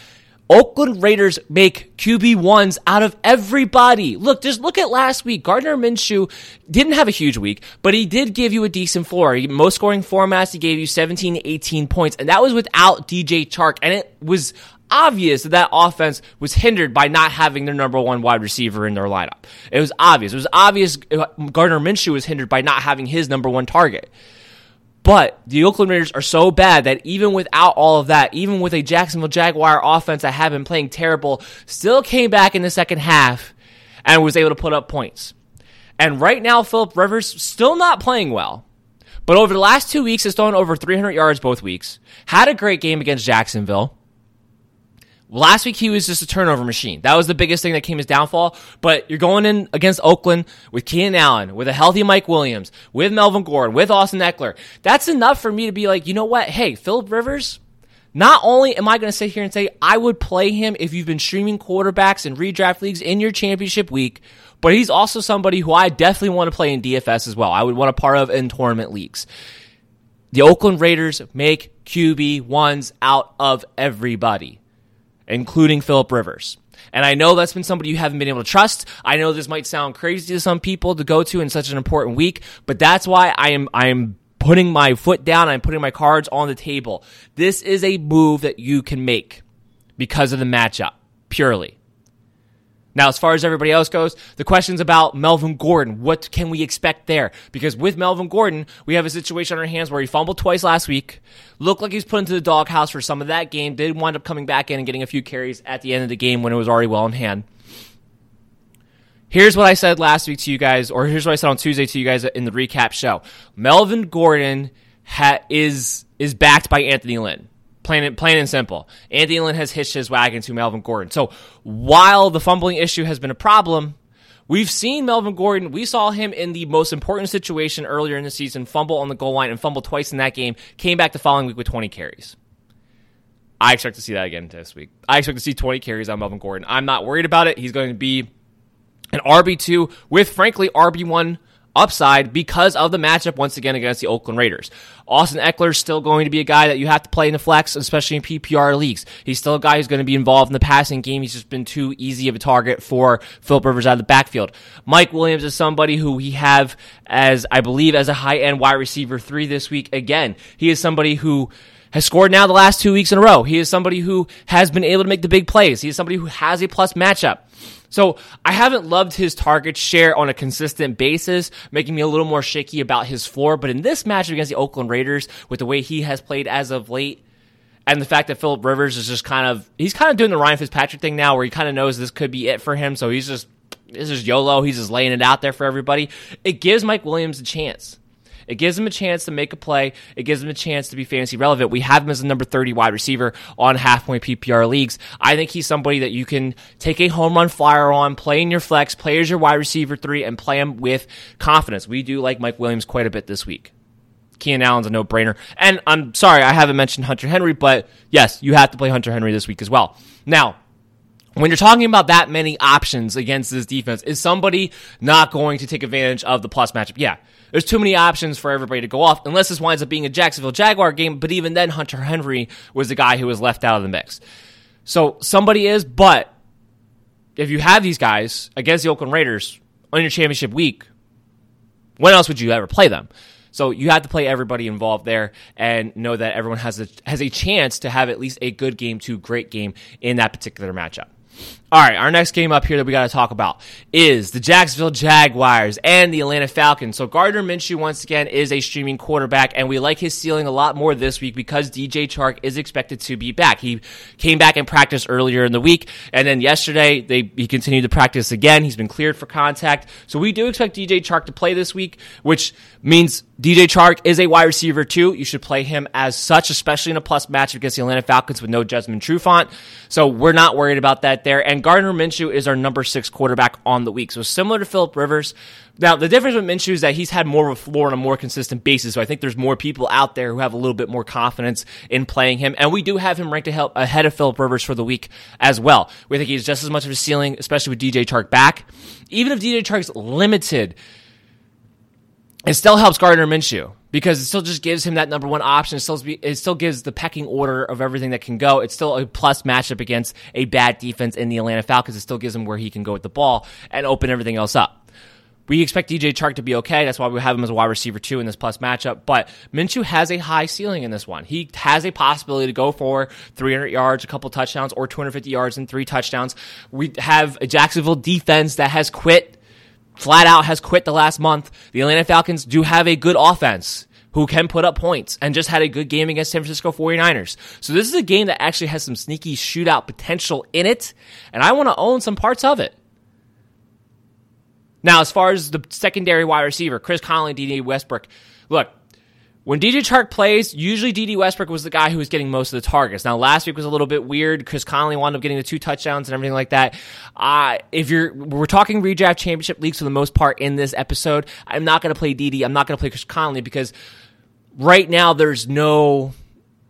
Oakland Raiders make QB ones out of everybody. Look, just look at last week. Gardner Minshew didn't have a huge week, but he did give you a decent floor. He, most scoring formats, he gave you 17, 18 points, and that was without DJ Chark. And it was obvious that that offense was hindered by not having their number one wide receiver in their lineup. It was obvious. It was obvious uh, Gardner Minshew was hindered by not having his number one target. But the Oakland Raiders are so bad that even without all of that, even with a Jacksonville Jaguar offense that had been playing terrible, still came back in the second half and was able to put up points. And right now, Philip Rivers still not playing well. But over the last two weeks, has thrown over 300 yards both weeks. Had a great game against Jacksonville. Last week he was just a turnover machine. That was the biggest thing that came his downfall. But you're going in against Oakland with Keenan Allen, with a healthy Mike Williams, with Melvin Gordon, with Austin Ekeler. That's enough for me to be like, you know what? Hey, Philip Rivers, not only am I going to sit here and say I would play him if you've been streaming quarterbacks in redraft leagues in your championship week, but he's also somebody who I definitely want to play in DFS as well. I would want a part of in tournament leagues. The Oakland Raiders make QB ones out of everybody including Philip Rivers. And I know that's been somebody you haven't been able to trust. I know this might sound crazy to some people to go to in such an important week, but that's why I am I am putting my foot down, I'm putting my cards on the table. This is a move that you can make because of the matchup, purely. Now, as far as everybody else goes, the questions about Melvin Gordon, what can we expect there? Because with Melvin Gordon, we have a situation on our hands where he fumbled twice last week, looked like he was put into the doghouse for some of that game, did wind up coming back in and getting a few carries at the end of the game when it was already well in hand. Here's what I said last week to you guys, or here's what I said on Tuesday to you guys in the recap show. Melvin Gordon ha- is is backed by Anthony Lynn. Plain, plain and simple. Andy Lynn has hitched his wagon to Melvin Gordon. So while the fumbling issue has been a problem, we've seen Melvin Gordon. We saw him in the most important situation earlier in the season, fumble on the goal line and fumble twice in that game. Came back the following week with 20 carries. I expect to see that again this week. I expect to see 20 carries on Melvin Gordon. I'm not worried about it. He's going to be an RB2 with, frankly, RB1 upside because of the matchup once again against the Oakland Raiders. Austin Ekeler is still going to be a guy that you have to play in the flex, especially in PPR leagues. He's still a guy who's going to be involved in the passing game. He's just been too easy of a target for Philip Rivers out of the backfield. Mike Williams is somebody who we have as, I believe, as a high end wide receiver three this week. Again, he is somebody who has scored now the last two weeks in a row. He is somebody who has been able to make the big plays. He is somebody who has a plus matchup. So I haven't loved his target share on a consistent basis, making me a little more shaky about his floor. But in this matchup against the Oakland Raiders, with the way he has played as of late, and the fact that Philip Rivers is just kind of he's kind of doing the Ryan Fitzpatrick thing now, where he kind of knows this could be it for him, so he's just this is YOLO. He's just laying it out there for everybody. It gives Mike Williams a chance. It gives him a chance to make a play. It gives him a chance to be fantasy relevant. We have him as a number 30 wide receiver on half point PPR leagues. I think he's somebody that you can take a home run flyer on, play in your flex, play as your wide receiver three, and play him with confidence. We do like Mike Williams quite a bit this week. Keenan Allen's a no brainer. And I'm sorry, I haven't mentioned Hunter Henry, but yes, you have to play Hunter Henry this week as well. Now, when you're talking about that many options against this defense, is somebody not going to take advantage of the plus matchup? Yeah. There's too many options for everybody to go off, unless this winds up being a Jacksonville Jaguar game. But even then, Hunter Henry was the guy who was left out of the mix. So somebody is, but if you have these guys against the Oakland Raiders on your championship week, when else would you ever play them? So you have to play everybody involved there and know that everyone has a has a chance to have at least a good game to great game in that particular matchup. All right, our next game up here that we got to talk about is the Jacksonville Jaguars and the Atlanta Falcons. So Gardner Minshew once again is a streaming quarterback, and we like his ceiling a lot more this week because DJ Chark is expected to be back. He came back and practiced earlier in the week, and then yesterday they he continued to practice again. He's been cleared for contact, so we do expect DJ Chark to play this week, which means DJ Chark is a wide receiver too. You should play him as such, especially in a plus match against the Atlanta Falcons with no Desmond Trufant. So we're not worried about that there. And Gardner Minshew is our number six quarterback on the week. So similar to Philip Rivers. Now the difference with Minshew is that he's had more of a floor on a more consistent basis. So I think there's more people out there who have a little bit more confidence in playing him. And we do have him ranked ahead of Philip Rivers for the week as well. We think he's just as much of a ceiling, especially with DJ Chark back. Even if DJ Chark's limited it still helps Gardner Minshew because it still just gives him that number one option. It still, it still gives the pecking order of everything that can go. It's still a plus matchup against a bad defense in the Atlanta Falcons. It still gives him where he can go with the ball and open everything else up. We expect DJ Chark to be okay. That's why we have him as a wide receiver too in this plus matchup. But Minshew has a high ceiling in this one. He has a possibility to go for 300 yards, a couple touchdowns, or 250 yards and three touchdowns. We have a Jacksonville defense that has quit flat out has quit the last month. The Atlanta Falcons do have a good offense who can put up points and just had a good game against San Francisco 49ers. So this is a game that actually has some sneaky shootout potential in it, and I want to own some parts of it. Now, as far as the secondary wide receiver, Chris Conley, Dede Westbrook, look, when DJ Chark plays, usually Dede Westbrook was the guy who was getting most of the targets. Now, last week was a little bit weird. Chris Conley wound up getting the two touchdowns and everything like that. Uh, if you're, we're talking redraft championship leagues for the most part in this episode. I'm not going to play DD. I'm not going to play Chris Conley because right now there's no,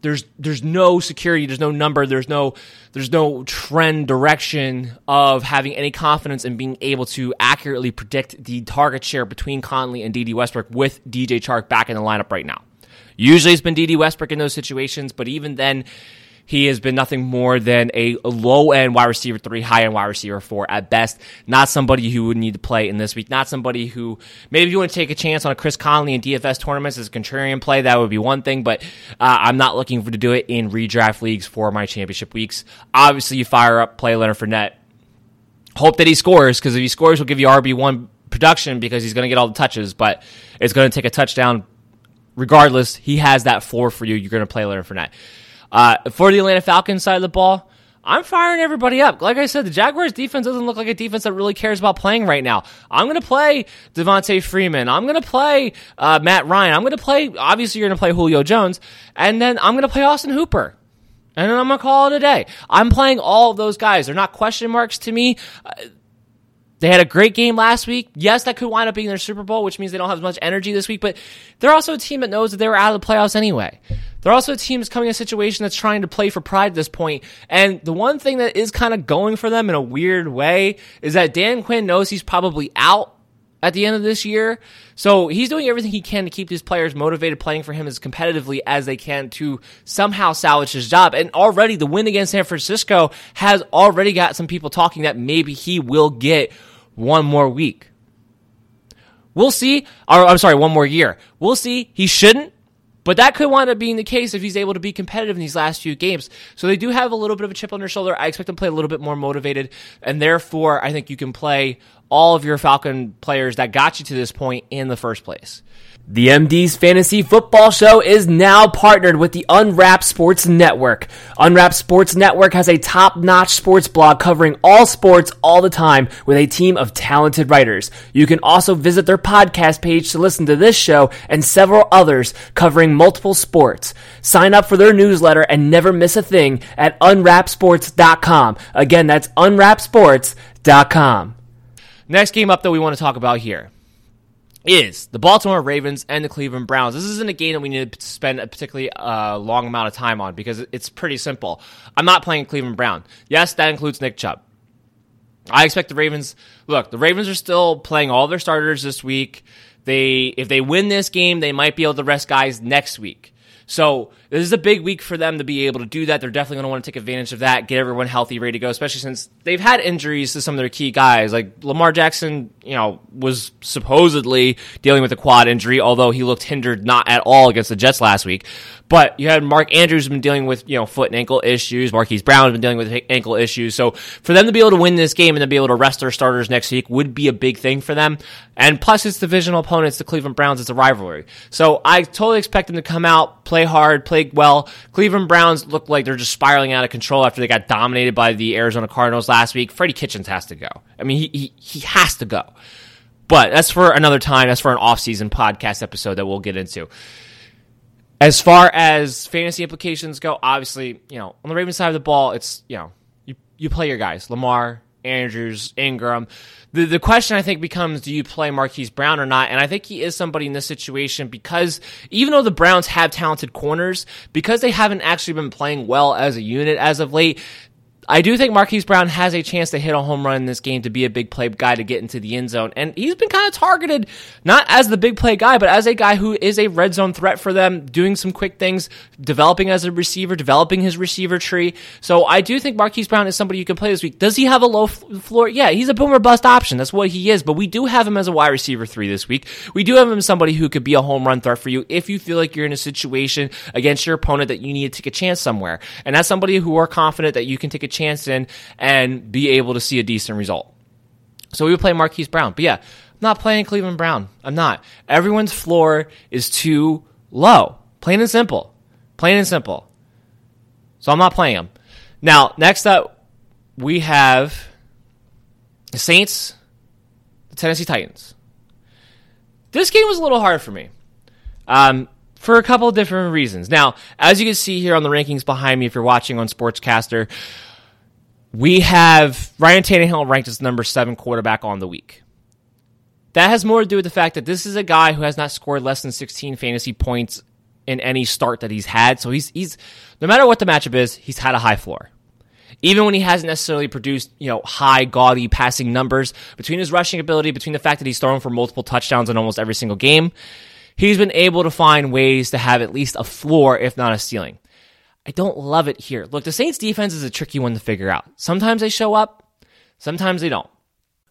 there's, there's no security. There's no number. There's no, there's no trend direction of having any confidence in being able to accurately predict the target share between Conley and Dede Westbrook with DJ Chark back in the lineup right now. Usually it's been Dede Westbrook in those situations, but even then, he has been nothing more than a low end wide receiver three, high end wide receiver four at best. Not somebody who would need to play in this week. Not somebody who maybe you want to take a chance on a Chris Conley in DFS tournaments as a contrarian play. That would be one thing, but uh, I'm not looking to do it in redraft leagues for my championship weeks. Obviously, you fire up, play Leonard Fournette. Hope that he scores because if he scores, he'll give you RB one production because he's going to get all the touches, but it's going to take a touchdown regardless, he has that floor for you. You're going to play Leonard Fournette. Uh, for the Atlanta Falcons side of the ball, I'm firing everybody up. Like I said, the Jaguars defense doesn't look like a defense that really cares about playing right now. I'm going to play Devonta Freeman. I'm going to play uh, Matt Ryan. I'm going to play, obviously, you're going to play Julio Jones. And then I'm going to play Austin Hooper. And then I'm going to call it a day. I'm playing all of those guys. They're not question marks to me. Uh, they had a great game last week. Yes, that could wind up being their Super Bowl, which means they don't have as much energy this week, but they're also a team that knows that they were out of the playoffs anyway. They're also a team that's coming in a situation that's trying to play for pride at this point. And the one thing that is kind of going for them in a weird way is that Dan Quinn knows he's probably out at the end of this year. So he's doing everything he can to keep these players motivated, playing for him as competitively as they can to somehow salvage his job. And already the win against San Francisco has already got some people talking that maybe he will get one more week. We'll see. Or, I'm sorry, one more year. We'll see. He shouldn't. But that could wind up being the case if he's able to be competitive in these last few games. So they do have a little bit of a chip on their shoulder. I expect them to play a little bit more motivated. And therefore, I think you can play all of your Falcon players that got you to this point in the first place. The MD's Fantasy Football Show is now partnered with the Unwrapped Sports Network. Unwrapped Sports Network has a top-notch sports blog covering all sports all the time with a team of talented writers. You can also visit their podcast page to listen to this show and several others covering multiple sports. Sign up for their newsletter and never miss a thing at unwrappedsports.com. Again, that's unwrappedsports.com. Next game up that we want to talk about here is the Baltimore Ravens and the Cleveland Browns. This isn't a game that we need to spend a particularly uh, long amount of time on because it's pretty simple. I'm not playing Cleveland Brown. Yes, that includes Nick Chubb. I expect the Ravens. Look, the Ravens are still playing all their starters this week. They, if they win this game, they might be able to rest guys next week. So this is a big week for them to be able to do that. They're definitely going to want to take advantage of that, get everyone healthy, ready to go, especially since they've had injuries to some of their key guys. Like Lamar Jackson, you know, was supposedly dealing with a quad injury, although he looked hindered not at all against the Jets last week. But you had Mark Andrews been dealing with, you know, foot and ankle issues. Marquise Brown has been dealing with ankle issues. So for them to be able to win this game and to be able to rest their starters next week would be a big thing for them. And plus it's divisional opponents, the Cleveland Browns, it's a rivalry. So I totally expect them to come out, play hard, play well. Cleveland Browns look like they're just spiraling out of control after they got dominated by the Arizona Cardinals last week. Freddie Kitchens has to go. I mean, he, he, he has to go. But that's for another time. That's for an off-season podcast episode that we'll get into. As far as fantasy implications go, obviously, you know, on the Ravens side of the ball, it's, you know, you, you play your guys, Lamar, Andrews, Ingram. The the question I think becomes do you play Marquise Brown or not? And I think he is somebody in this situation because even though the Browns have talented corners, because they haven't actually been playing well as a unit as of late, I do think Marquise Brown has a chance to hit a home run in this game to be a big play guy to get into the end zone. And he's been kind of targeted, not as the big play guy, but as a guy who is a red zone threat for them, doing some quick things, developing as a receiver, developing his receiver tree. So I do think Marquise Brown is somebody you can play this week. Does he have a low floor? Yeah, he's a boomer bust option. That's what he is. But we do have him as a wide receiver three this week. We do have him as somebody who could be a home run threat for you if you feel like you're in a situation against your opponent that you need to take a chance somewhere. And that's somebody who are confident that you can take a chance in and be able to see a decent result. So we would play Marquise Brown. But yeah, I'm not playing Cleveland Brown. I'm not. Everyone's floor is too low. Plain and simple. Plain and simple. So I'm not playing him. Now, next up, we have the Saints, the Tennessee Titans. This game was a little hard for me. Um, for a couple of different reasons. Now, as you can see here on the rankings behind me, if you're watching on Sportscaster, we have Ryan Tannehill ranked as number seven quarterback on the week. That has more to do with the fact that this is a guy who has not scored less than 16 fantasy points in any start that he's had. So he's he's no matter what the matchup is, he's had a high floor. Even when he hasn't necessarily produced, you know, high gaudy passing numbers, between his rushing ability, between the fact that he's thrown for multiple touchdowns in almost every single game, he's been able to find ways to have at least a floor, if not a ceiling. I don't love it here. Look, the Saints defense is a tricky one to figure out. Sometimes they show up, sometimes they don't.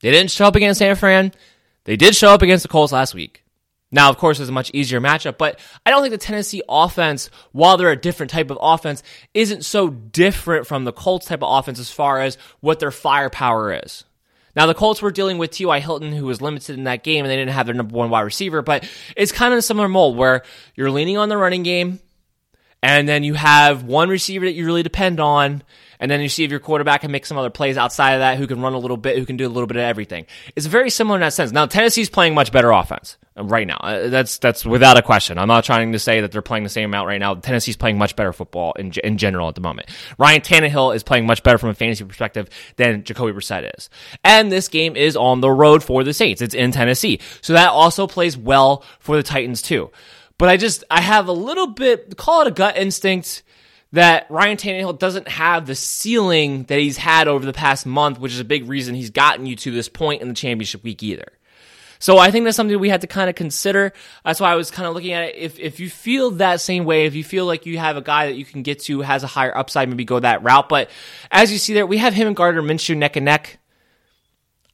They didn't show up against San Fran. They did show up against the Colts last week. Now, of course, it's a much easier matchup, but I don't think the Tennessee offense, while they're a different type of offense, isn't so different from the Colts type of offense as far as what their firepower is. Now, the Colts were dealing with T.Y. Hilton, who was limited in that game, and they didn't have their number one wide receiver, but it's kind of a similar mold where you're leaning on the running game, and then you have one receiver that you really depend on, and then you see if your quarterback can make some other plays outside of that, who can run a little bit, who can do a little bit of everything. It's very similar in that sense. Now Tennessee's playing much better offense right now. Uh, that's that's without a question. I'm not trying to say that they're playing the same amount right now. Tennessee's playing much better football in in general at the moment. Ryan Tannehill is playing much better from a fantasy perspective than Jacoby Brissett is. And this game is on the road for the Saints. It's in Tennessee, so that also plays well for the Titans too. But I just I have a little bit call it a gut instinct that Ryan Tannehill doesn't have the ceiling that he's had over the past month, which is a big reason he's gotten you to this point in the championship week either. So I think that's something we had to kind of consider. That's why I was kind of looking at it. If if you feel that same way, if you feel like you have a guy that you can get to has a higher upside, maybe go that route. But as you see there, we have him and Gardner Minshew neck and neck.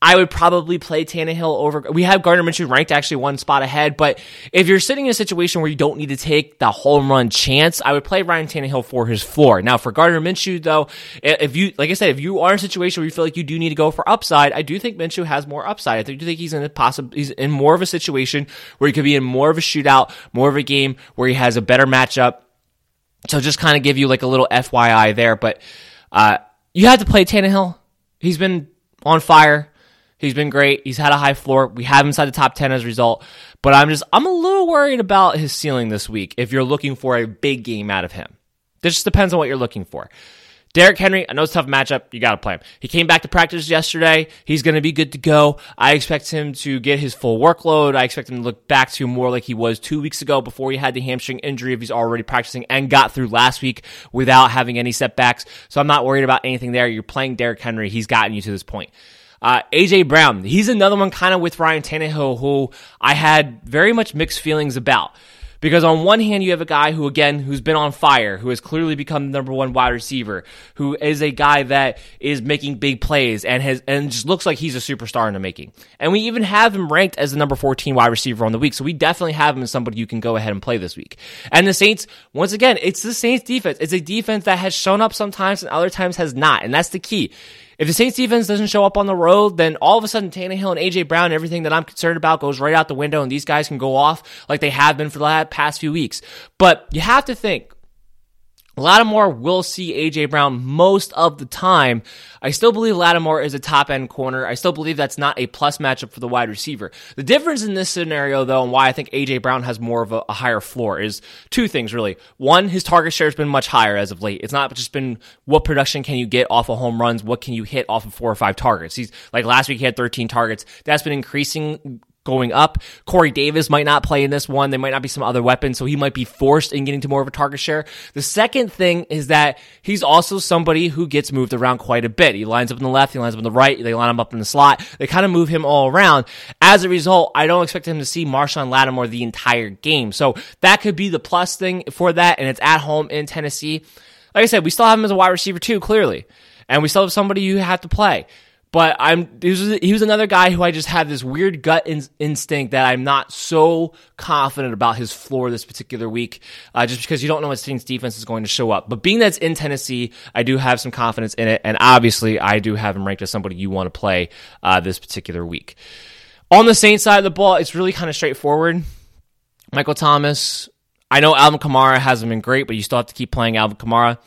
I would probably play Tannehill over. We have Gardner Minshew ranked actually one spot ahead, but if you're sitting in a situation where you don't need to take the home run chance, I would play Ryan Tannehill for his floor. Now, for Gardner Minshew, though, if you, like I said, if you are in a situation where you feel like you do need to go for upside, I do think Minshew has more upside. I do think he's in a possible, he's in more of a situation where he could be in more of a shootout, more of a game where he has a better matchup. So just kind of give you like a little FYI there, but, uh, you have to play Tannehill. He's been on fire. He's been great. He's had a high floor. We have him inside the top 10 as a result. But I'm just, I'm a little worried about his ceiling this week if you're looking for a big game out of him. This just depends on what you're looking for. Derrick Henry, I know it's a tough matchup. You got to play him. He came back to practice yesterday. He's going to be good to go. I expect him to get his full workload. I expect him to look back to more like he was two weeks ago before he had the hamstring injury if he's already practicing and got through last week without having any setbacks. So I'm not worried about anything there. You're playing Derrick Henry. He's gotten you to this point. Uh, AJ Brown, he's another one kind of with Ryan Tannehill who I had very much mixed feelings about. Because on one hand, you have a guy who, again, who's been on fire, who has clearly become the number one wide receiver, who is a guy that is making big plays and has, and just looks like he's a superstar in the making. And we even have him ranked as the number 14 wide receiver on the week. So we definitely have him as somebody you can go ahead and play this week. And the Saints, once again, it's the Saints defense. It's a defense that has shown up sometimes and other times has not. And that's the key. If the Saints defense doesn't show up on the road, then all of a sudden Tannehill and AJ Brown, everything that I'm concerned about goes right out the window and these guys can go off like they have been for the past few weeks. But you have to think, Lattimore will see AJ Brown most of the time. I still believe Lattimore is a top end corner. I still believe that's not a plus matchup for the wide receiver. The difference in this scenario, though, and why I think AJ Brown has more of a, a higher floor is two things really. One, his target share has been much higher as of late. It's not just been what production can you get off of home runs, what can you hit off of four or five targets. He's like last week he had 13 targets. That's been increasing going up. Corey Davis might not play in this one. There might not be some other weapons, so he might be forced in getting to more of a target share. The second thing is that he's also somebody who gets moved around quite a bit. He lines up in the left, he lines up in the right, they line him up in the slot. They kind of move him all around. As a result, I don't expect him to see Marshon Lattimore the entire game. So that could be the plus thing for that, and it's at home in Tennessee. Like I said, we still have him as a wide receiver too, clearly. And we still have somebody you have to play. But I'm he was, he was another guy who I just had this weird gut in, instinct that I'm not so confident about his floor this particular week, uh, just because you don't know what Saints defense is going to show up. But being that's in Tennessee, I do have some confidence in it, and obviously I do have him ranked as somebody you want to play uh, this particular week. On the Saints side of the ball, it's really kind of straightforward. Michael Thomas. I know Alvin Kamara hasn't been great, but you still have to keep playing Alvin Kamara.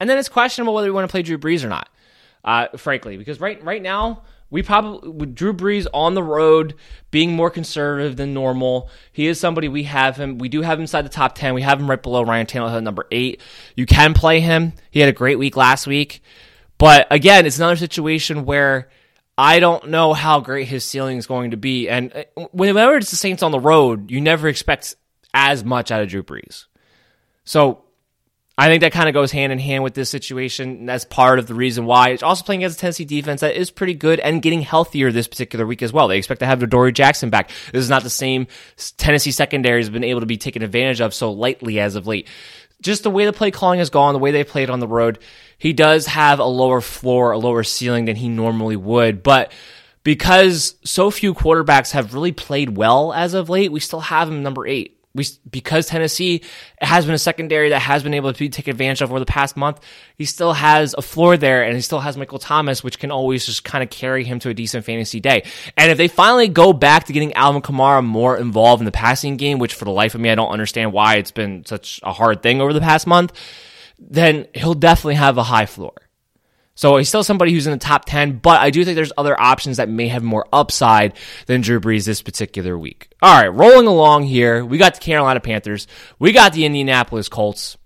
And then it's questionable whether we want to play Drew Brees or not uh, frankly, because right right now we probably with Drew Brees on the road being more conservative than normal. He is somebody we have him. We do have him inside the top ten. We have him right below Ryan Tannehill at number eight. You can play him. He had a great week last week, but again, it's another situation where. I don't know how great his ceiling is going to be. And uh, whenever it's the Saints on the road, you never expect as much out of Drew Brees. So I think that kind of goes hand in hand with this situation. That's part of the reason why. It's also playing against a Tennessee defense that is pretty good and getting healthier this particular week as well. They expect to have Adoree' Jackson back. This is not the same Tennessee secondary has been able to be taken advantage of so lightly as of late. Just the way the play calling has gone, the way they played on the road, he does have a lower floor, a lower ceiling than he normally would. But because so few quarterbacks have really played well as of late, we still have him number eight we because Tennessee has been a secondary that has been able to take advantage of over the past month. He still has a floor there, and he still has Michael Thomas, which can always just kind of carry him to a decent fantasy day. And if they finally go back to getting Alvin Kamara more involved in the passing game, which for the life of me I don't understand why it's been such a hard thing over the past month, then he'll definitely have a high floor. So he's still somebody who's in the top 10, but I do think there's other options that may have more upside than Drew Brees this particular week. All right, rolling along here. We got the Carolina Panthers. We got the Indianapolis Colts.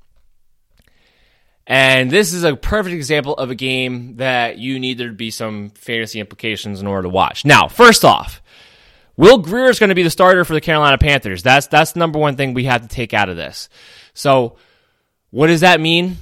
And this is a perfect example of a game that you need there to be some fantasy implications in order to watch. Now, first off, Will Grier is going to be the starter for the Carolina Panthers. That's that's the number one thing we have to take out of this. So, what does that mean?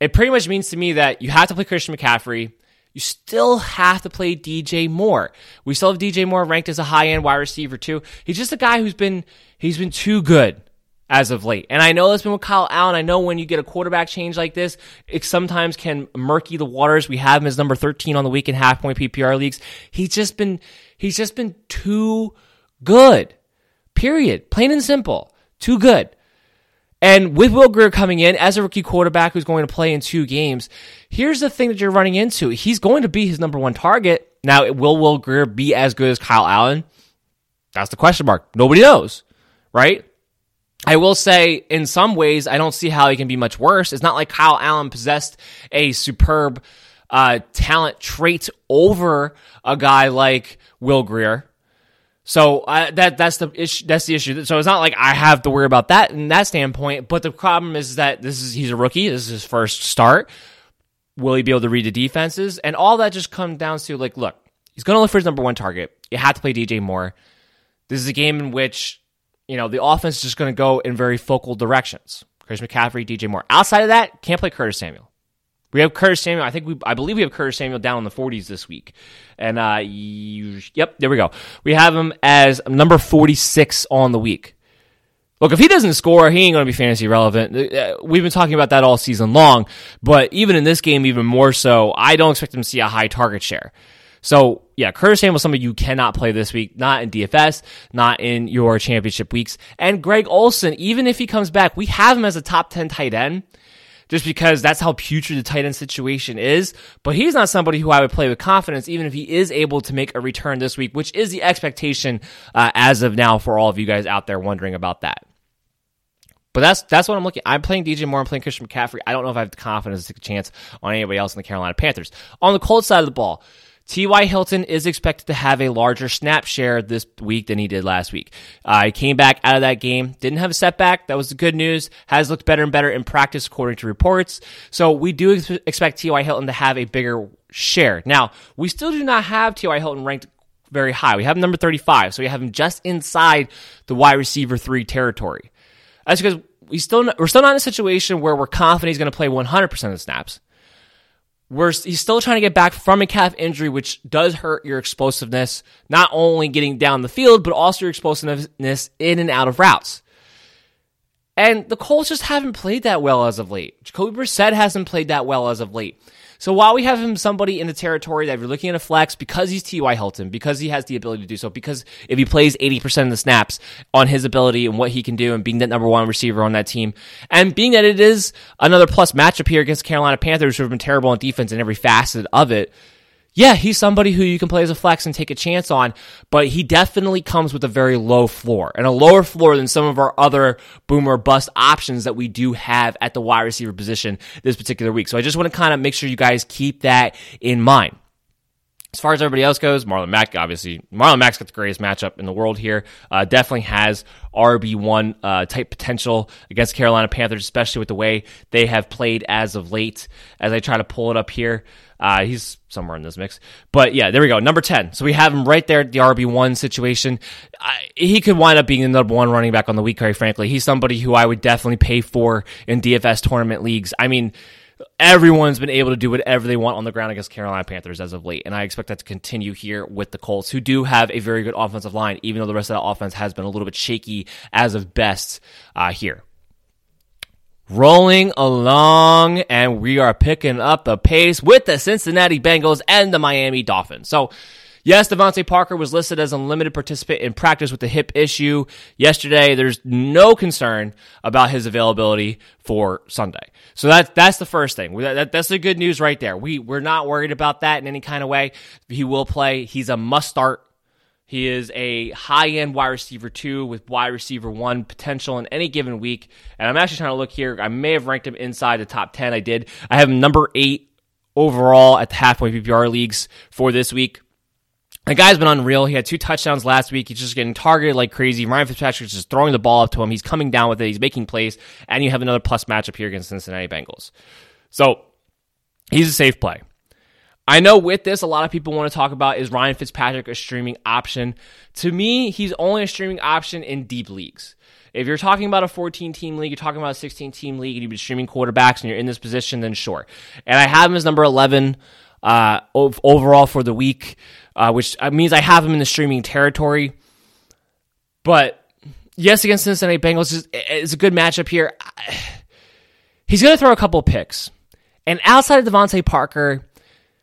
It pretty much means to me that you have to play Christian McCaffrey. You still have to play DJ Moore. We still have DJ Moore ranked as a high end wide receiver too. He's just a guy who's been he's been too good as of late. And I know that's been with Kyle Allen. I know when you get a quarterback change like this, it sometimes can murky the waters. We have him as number 13 on the week in half point PPR leagues. He's just been, he's just been too good. Period. Plain and simple. Too good. And with Will Grier coming in as a rookie quarterback who's going to play in two games, here's the thing that you're running into. He's going to be his number one target. Now, will Will Grier be as good as Kyle Allen? That's the question mark. Nobody knows, right? I will say, in some ways, I don't see how he can be much worse. It's not like Kyle Allen possessed a superb uh, talent trait over a guy like Will Grier. So uh, that that's the issue. That's the issue. So it's not like I have to worry about that in that standpoint. But the problem is that this is he's a rookie. This is his first start. Will he be able to read the defenses? And all that just comes down to like, look, he's going to look for his number one target. You have to play DJ Moore. This is a game in which you know the offense is just going to go in very focal directions. Chris McCaffrey, DJ Moore. Outside of that, can't play Curtis Samuel. We have Curtis Samuel. I think we, I believe we have Curtis Samuel down in the 40s this week. And, uh, yep, there we go. We have him as number 46 on the week. Look, if he doesn't score, he ain't going to be fantasy relevant. Uh, we've been talking about that all season long, but even in this game, even more so, I don't expect him to see a high target share. So, yeah, Curtis Samuel, somebody you cannot play this week, not in DFS, not in your championship weeks. And Greg Olsen, even if he comes back, we have him as a top 10 tight end just because that's how putrid the tight end situation is. But he's not somebody who I would play with confidence, even if he is able to make a return this week, which is the expectation uh, as of now for all of you guys out there wondering about that. But that's that's what I'm looking. I'm playing DJ Moore. I'm playing Christian McCaffrey. I don't know if I have the confidence to take a chance on anybody else in the Carolina Panthers. On the cold side of the ball, T.Y. Hilton is expected to have a larger snap share this week than he did last week. Uh, he came back out of that game, didn't have a setback. That was the good news. Has looked better and better in practice, according to reports. So we do ex- expect T.Y. Hilton to have a bigger share. Now, we still do not have T.Y. Hilton ranked very high. We have him number 35, so we have him just inside the wide receiver three territory. That's because we still we're still not in a situation where we're confident he's going to play 100% of the snaps we're, he's still trying to get back from a calf injury, which does hurt your explosiveness, not only getting down the field, but also your explosiveness in and out of routes. And the Colts just haven't played that well as of late. Jacoby Brissett hasn't played that well as of late. So while we have him somebody in the territory that you're looking at a flex because he's T.Y. Hilton, because he has the ability to do so, because if he plays 80% of the snaps on his ability and what he can do and being that number one receiver on that team, and being that it is another plus matchup here against Carolina Panthers who have been terrible on defense in every facet of it, yeah, he's somebody who you can play as a flex and take a chance on, but he definitely comes with a very low floor and a lower floor than some of our other boomer bust options that we do have at the wide receiver position this particular week. So I just want to kind of make sure you guys keep that in mind. As far as everybody else goes, Marlon Mack, obviously, Marlon Mack's got the greatest matchup in the world here. Uh, definitely has RB1 uh, type potential against Carolina Panthers, especially with the way they have played as of late. As I try to pull it up here, uh, he's somewhere in this mix. But yeah, there we go. Number 10. So we have him right there at the RB1 situation. he could wind up being the number one running back on the week, quite frankly. He's somebody who I would definitely pay for in DFS tournament leagues. I mean, everyone's been able to do whatever they want on the ground against Carolina Panthers as of late. And I expect that to continue here with the Colts, who do have a very good offensive line, even though the rest of that offense has been a little bit shaky as of best uh, here. Rolling along, and we are picking up the pace with the Cincinnati Bengals and the Miami Dolphins. So, Yes, DeVante Parker was listed as a limited participant in practice with the hip issue yesterday. There's no concern about his availability for Sunday. So that's that's the first thing. That, that's the good news right there. We we're not worried about that in any kind of way. He will play. He's a must start. He is a high end wide receiver two with wide receiver one potential in any given week. And I'm actually trying to look here. I may have ranked him inside the top 10. I did. I have him number eight overall at the halfway PPR leagues for this week. The guy's been unreal. He had two touchdowns last week. He's just getting targeted like crazy. Ryan Fitzpatrick's just throwing the ball up to him. He's coming down with it. He's making plays. And you have another plus matchup here against Cincinnati Bengals. So he's a safe play. I know with this, a lot of people want to talk about is Ryan Fitzpatrick a streaming option? To me, he's only a streaming option in deep leagues. If you're talking about a 14 team league, you're talking about a 16 team league, and you've been streaming quarterbacks and you're in this position, then sure. And I have him as number 11 uh, overall for the week, uh, which uh, means I have him in the streaming territory. But yes, against Cincinnati Bengals is, a good matchup here. [SIGHS] He's going to throw a couple picks. And outside of DeVante Parker,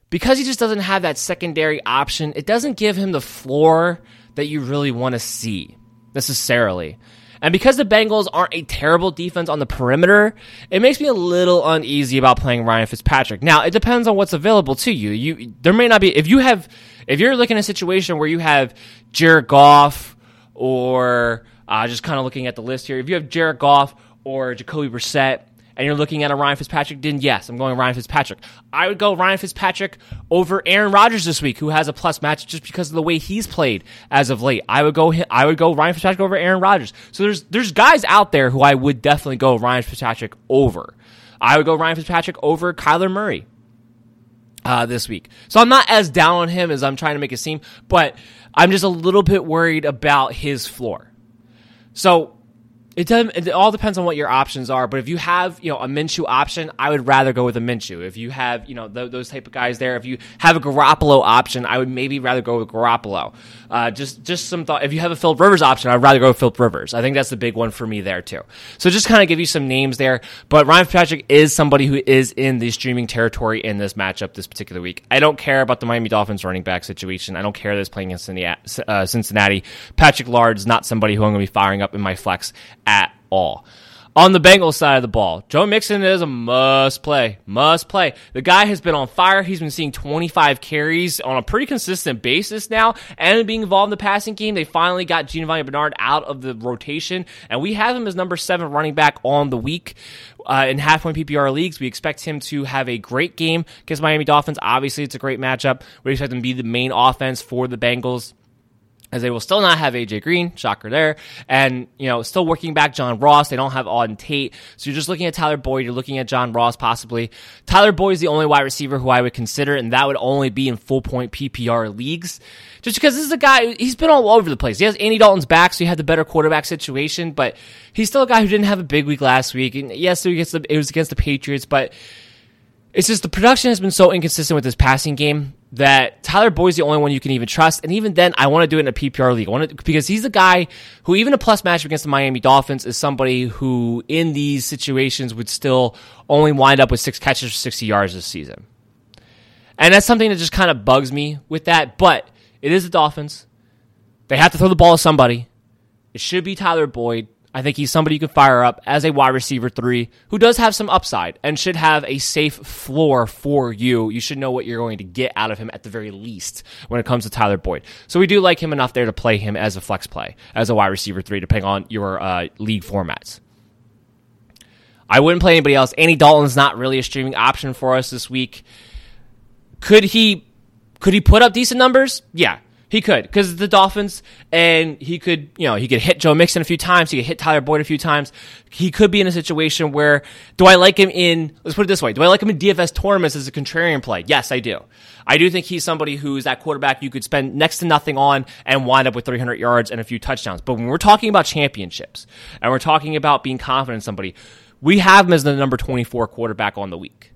because he just doesn't have that secondary option, it doesn't give him the floor that you really want to see necessarily. And because the Bengals aren't a terrible defense on the perimeter, it makes me a little uneasy about playing Ryan Fitzpatrick. Now, it depends on what's available to you. You there may not be if you have if you're looking at a situation where you have Jared Goff or uh, just kind of looking at the list here, if you have Jared Goff or Jacoby Brissett and you're looking at a Ryan Fitzpatrick, then yes, I'm going Ryan Fitzpatrick. I would go Ryan Fitzpatrick over Aaron Rodgers this week, who has a plus match just because of the way he's played as of late. I would go I would go Ryan Fitzpatrick over Aaron Rodgers. So there's there's guys out there who I would definitely go Ryan Fitzpatrick over. I would go Ryan Fitzpatrick over Kyler Murray. Uh, this week. So I'm not as down on him as I'm trying to make it seem, but I'm just a little bit worried about his floor. So it does. It all depends on what your options are. But if you have, you know, a Minshew option, I would rather go with a Minshew. If you have, you know, th- those type of guys there, if you have a Garoppolo option, I would maybe rather go with Garoppolo. Uh, just, just some thought. If you have a Philip Rivers option, I'd rather go with Philip Rivers. I think that's the big one for me there too. So just kind of give you some names there. But Ryan Fitzpatrick is somebody who is in the streaming territory in this matchup this particular week. I don't care about the Miami Dolphins running back situation. I don't care that playing against Cincinnati. Patrick Laird's not somebody who I'm going to be firing up in my flex at all. On the Bengals side of the ball, Joe Mixon is a must play. Must play. The guy has been on fire. He's been seeing 25 carries on a pretty consistent basis now and being involved in the passing game. They finally got Giovani Bernard out of the rotation, and we have him as number seven running back on the week. Uh, in half point PPR leagues, we expect him to have a great game against Miami Dolphins. Obviously, it's a great matchup. We expect him to be the main offense for the Bengals as they will still not have AJ Green, shocker there, and you know still working back John Ross. They don't have Auden Tate, so you're just looking at Tyler Boyd. You're looking at John Ross possibly. Tyler Boyd is the only wide receiver who I would consider, and that would only be in full point PPR leagues, just because this is a guy he's been all over the place. He has Andy Dalton's back, so he had the better quarterback situation, but he's still a guy who didn't have a big week last week. And yes, it was against the Patriots, but it's just the production has been so inconsistent with his passing game that Tyler Boyd's the only one you can even trust. And even then, I want to do it in a PPR league. I want to, because he's the guy who, even a plus match against the Miami Dolphins, is somebody who, in these situations, would still only wind up with six catches for 60 yards this season. And that's something that just kind of bugs me with that. But it is the Dolphins. They have to throw the ball to somebody. It should be Tyler Boyd. I think he's somebody you can fire up as a wide receiver three who does have some upside and should have a safe floor for you. You should know what you're going to get out of him at the very least when it comes to Tyler Boyd. So we do like him enough there to play him as a flex play, as a wide receiver three, depending on your uh, league formats. I wouldn't play anybody else. Andy Dalton's not really a streaming option for us this week. Could he could he put up decent numbers? Yeah. He could because the Dolphins, and he could, you know, he could hit Joe Mixon a few times. He could hit Tyler Boyd a few times. He could be in a situation where, do I like him in? Let's put it this way: Do I like him in DFS tournaments as a contrarian play? Yes, I do. I do think he's somebody who's that quarterback you could spend next to nothing on and wind up with 300 yards and a few touchdowns. But when we're talking about championships and we're talking about being confident in somebody, we have him as the number 24 quarterback on the week.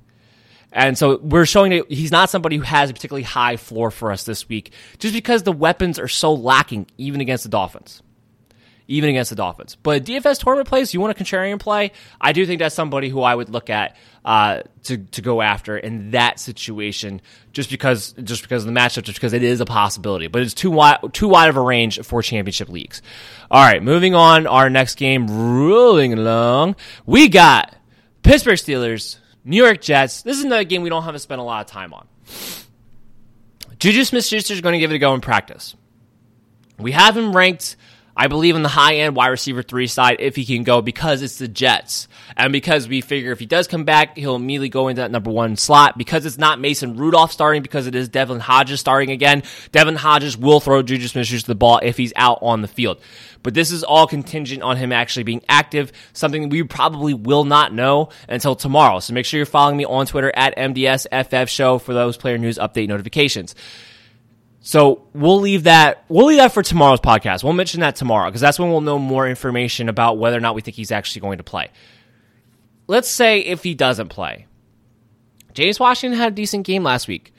And so we're showing that he's not somebody who has a particularly high floor for us this week, just because the weapons are so lacking, even against the Dolphins. Even against the Dolphins. But DFS tournament plays, you want a contrarian play? I do think that's somebody who I would look at uh, to to go after in that situation, just because just because of the matchup, just because it is a possibility. But it's too wide too wide of a range for championship leagues. All right, moving on. Our next game, rolling along, we got Pittsburgh Steelers New York Jets. This is another game we don't have to spend a lot of time on. Juju Smith Schuster is going to give it a go in practice. We have him ranked, I believe, in the high end wide receiver three side if he can go because it's the Jets. And because we figure if he does come back, he'll immediately go into that number one slot. Because it's not Mason Rudolph starting, because it is Devlin Hodges starting again, Devlin Hodges will throw Juju Smith Schuster the ball if he's out on the field. But this is all contingent on him actually being active, something we probably will not know until tomorrow. So make sure you're following me on Twitter at MDSFF Show for those player news update notifications. So we'll leave that. We'll leave that for tomorrow's podcast. We'll mention that tomorrow because that's when we'll know more information about whether or not we think he's actually going to play. Let's say if he doesn't play, James Washington had a decent game last week.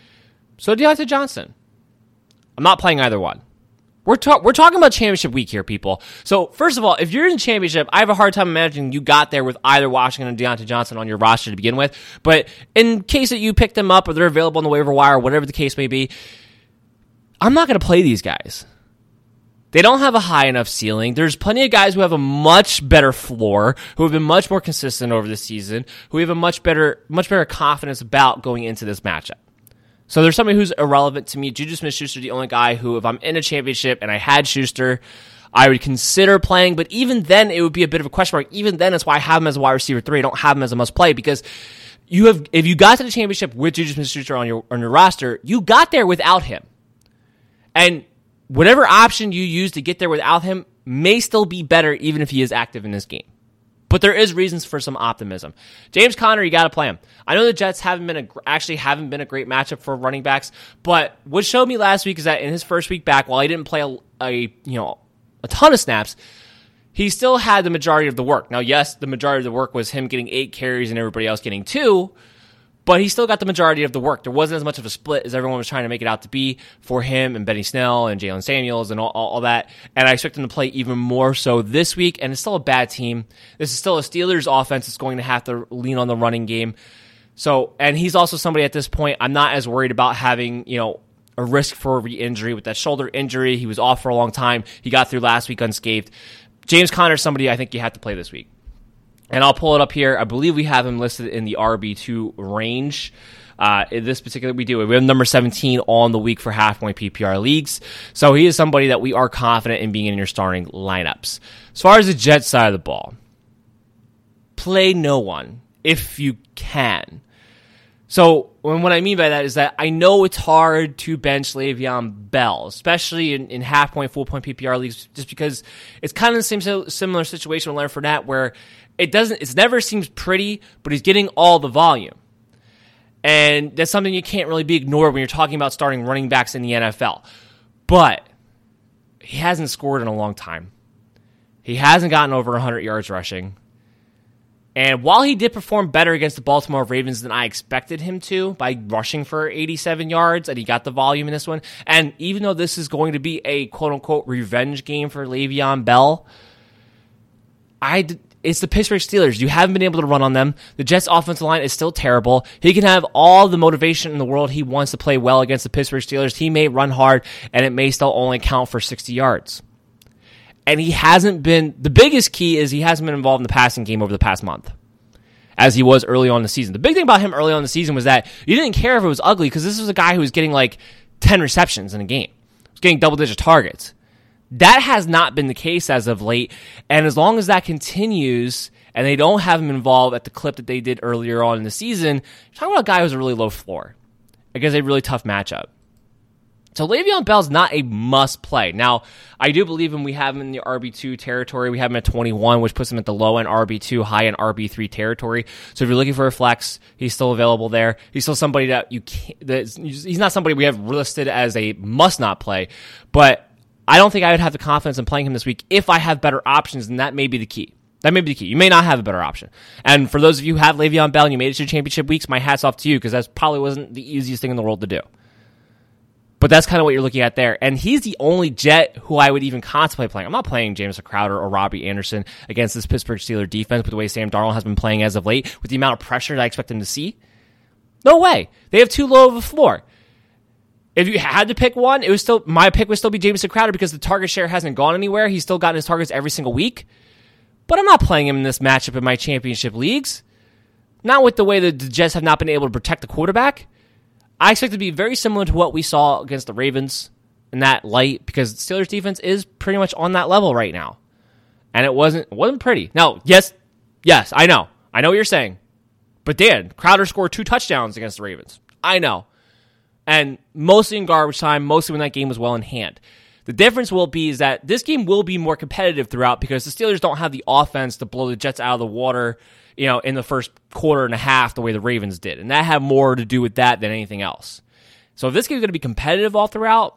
So did Diontae Johnson. I'm not playing either one. We're, ta- we're talking about championship week here, people. So, first of all, if you're in championship, I have a hard time imagining you got there with either Washington or Diontae Johnson on your roster to begin with. But in case that you pick them up or they're available on the waiver wire, whatever the case may be, I'm not going to play these guys. They don't have a high enough ceiling. There's plenty of guys who have a much better floor, who have been much more consistent over the season, who have a much better, much better confidence about going into this matchup. So there's somebody who's irrelevant to me. Juju Smith Schuster, the only guy who, if I'm in a championship and I had Schuster, I would consider playing. But even then, it would be a bit of a question mark. Even then, that's why I have him as a wide receiver three. I don't have him as a must play because you have, if you got to the championship with Juju Smith Schuster on your on your roster, you got there without him, and whatever option you use to get there without him may still be better, even if he is active in this game. But there is reasons for some optimism. James Conner, you got to play him. I know the Jets haven't been a, actually haven't been a great matchup for running backs, but what showed me last week is that in his first week back, while he didn't play a, a you know a ton of snaps, he still had the majority of the work. Now, yes, the majority of the work was him getting eight carries and everybody else getting two, but he still got the majority of the work. There wasn't as much of a split as everyone was trying to make it out to be for him and Benny Snell and Jaylen Samuels and all, all, all, that. And I expect him to play even more so this week. And it's still a bad team. This is still a Steelers offense that's going to have to lean on the running game. So, and he's also somebody at this point, I'm not as worried about having, you know, a risk for re injury with that shoulder injury. He was off for a long time. He got through last week unscathed. James Conner is somebody I think you have to play this week and I'll pull it up here. I believe we have him listed in the RB2 range. Uh, this particular, we do. We have number 17 on the week for half point PPR leagues. So he is somebody that we are confident in being in your starting lineups. As far as the Jet side of the ball, play no one if you can. So, what I mean by that is that I know it's hard to bench Le'Veon Bell, especially in, in half point, full point PPR leagues, just because it's kind of the same similar situation with Leonard Fournette, where it doesn't it never seems pretty, but he's getting all the volume. And that's something you can't really be ignored when you're talking about starting running backs in the NFL. But he hasn't scored in a long time. He hasn't gotten over 100 yards rushing. And while he did perform better against the Baltimore Ravens than I expected him to by rushing for 87 yards, and he got the volume in this one, and even though this is going to be a quote unquote revenge game for Le'Veon Bell, I it's the Pittsburgh Steelers. You haven't been able to run on them. The Jets' offensive line is still terrible. He can have all the motivation in the world he wants to play well against the Pittsburgh Steelers. He may run hard, and it may still only count for 60 yards. And he hasn't been, the biggest key is he hasn't been involved in the passing game over the past month, as he was early on in the season. The big thing about him early on in the season was that you didn't care if it was ugly because this was a guy who was getting like 10 receptions in a game, he was getting double digit targets. That has not been the case as of late. And as long as that continues and they don't have him involved at the clip that they did earlier on in the season, you're talking about a guy who's a really low floor against a really tough matchup. So Le'Veon Bell's not a must play. Now, I do believe him. We have him in the RB2 territory. We have him at 21, which puts him at the low end RB2, high end RB3 territory. So if you're looking for a flex, he's still available there. He's still somebody that you can't, he's not somebody we have listed as a must not play, but I don't think I would have the confidence in playing him this week if I have better options, and that may be the key. That may be the key. You may not have a better option. And for those of you who have Le'Veon Bell and you made it to championship weeks, my hat's off to you because that probably wasn't the easiest thing in the world to do. But that's kind of what you're looking at there. And he's the only Jet who I would even contemplate playing. I'm not playing James Crowder or Robbie Anderson against this Pittsburgh Steelers defense with the way Sam Darnold has been playing as of late, with the amount of pressure that I expect him to see. No way. They have too low of a floor. If you had to pick one, it was still my pick would still be Jamison Crowder because the target share hasn't gone anywhere. He's still gotten his targets every single week. But I'm not playing him in this matchup in my championship leagues. Not with the way that the Jets have not been able to protect the quarterback. I expect it to be very similar to what we saw against the Ravens in that light because Steelers defense is pretty much on that level right now. And it wasn't it wasn't pretty. Now, yes, yes, I know. I know what you're saying. But Dan, Crowder scored two touchdowns against the Ravens. I know and mostly in garbage time, mostly when that game was well in hand. The difference will be is that this game will be more competitive throughout because the Steelers don't have the offense to blow the Jets out of the water, you know, in the first quarter and a half the way the Ravens did. And that had more to do with that than anything else. So if this game is going to be competitive all throughout,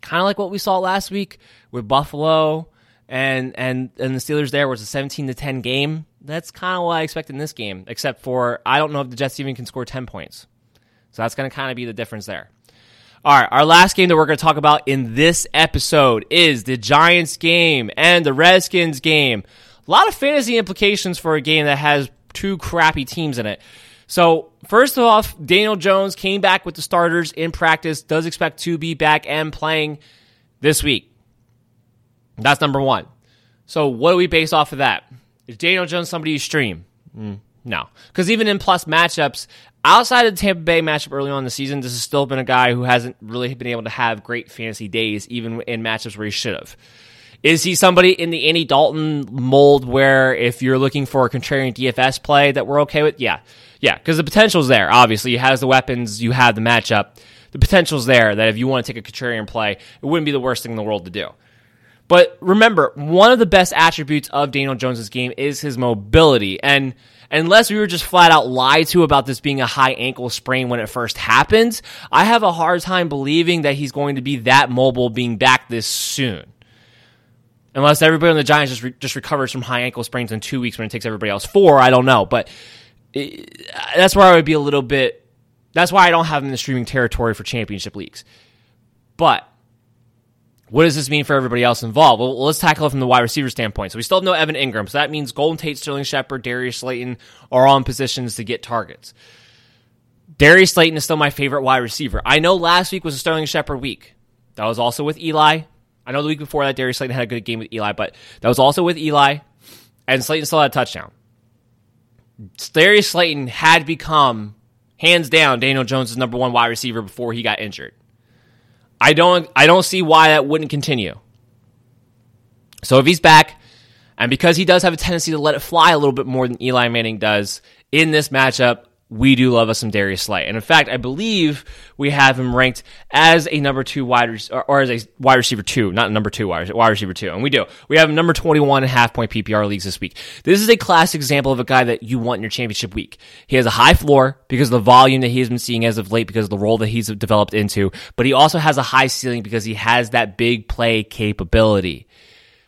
Kind of like what we saw last week with Buffalo and and and the Steelers there was a 17 to 10 game. That's kind of what I expect in this game, except for I don't know if the Jets even can score 10 points. So that's going to kind of be the difference there. All right, our last game that we're going to talk about in this episode is the Giants game and the Redskins game. A lot of fantasy implications for a game that has two crappy teams in it. So, first off, Daniel Jones came back with the starters in practice, does expect to be back and playing this week. That's number one. So, what do we base off of that? Is Daniel Jones somebody you stream? Mm, no. Because even in plus matchups, outside of the Tampa Bay matchup early on in the season, this has still been a guy who hasn't really been able to have great fantasy days, even in matchups where he should have. Is he somebody in the Andy Dalton mold where if you're looking for a contrarian DFS play that we're okay with? Yeah. Yeah, because the potential's there. Obviously, he has the weapons, you have the matchup. The potential's there that if you want to take a contrarian play, it wouldn't be the worst thing in the world to do. But remember, one of the best attributes of Daniel Jones's game is his mobility. And unless we were just flat out lied to about this being a high ankle sprain when it first happened, I have a hard time believing that he's going to be that mobile being back this soon. Unless everybody on the Giants just re- just recovers from high ankle sprains in two weeks when it takes everybody else four, I don't know. But it, that's where I would be a little bit. That's why I don't have him in the streaming territory for championship leagues. But what does this mean for everybody else involved? Well, let's tackle it from the wide receiver standpoint. So we still have no Evan Engram. So that means Golden Tate, Sterling Shepard, Darius Slayton are all in positions to get targets. Darius Slayton is still my favorite wide receiver. I know last week was a Sterling Shepard week. That was also with Eli. I know the week before that Darius Slayton had a good game with Eli, but that was also with Eli, and Slayton still had a touchdown. Darius Slayton had become hands down Daniel Jones' number one wide receiver before he got injured. I don't I don't see why that wouldn't continue. So if he's back, and because he does have a tendency to let it fly a little bit more than Eli Manning does in this matchup, we do love us some Darius Slay. And in fact, I believe we have him ranked as a number two wide or, or as a wide receiver two, not number two wide, wide receiver two. And we do. We have number 21 and half point PPR leagues this week. This is a classic example of a guy that you want in your championship week. He has a high floor because of the volume that he has been seeing as of late because of the role that he's developed into, but he also has a high ceiling because he has that big play capability.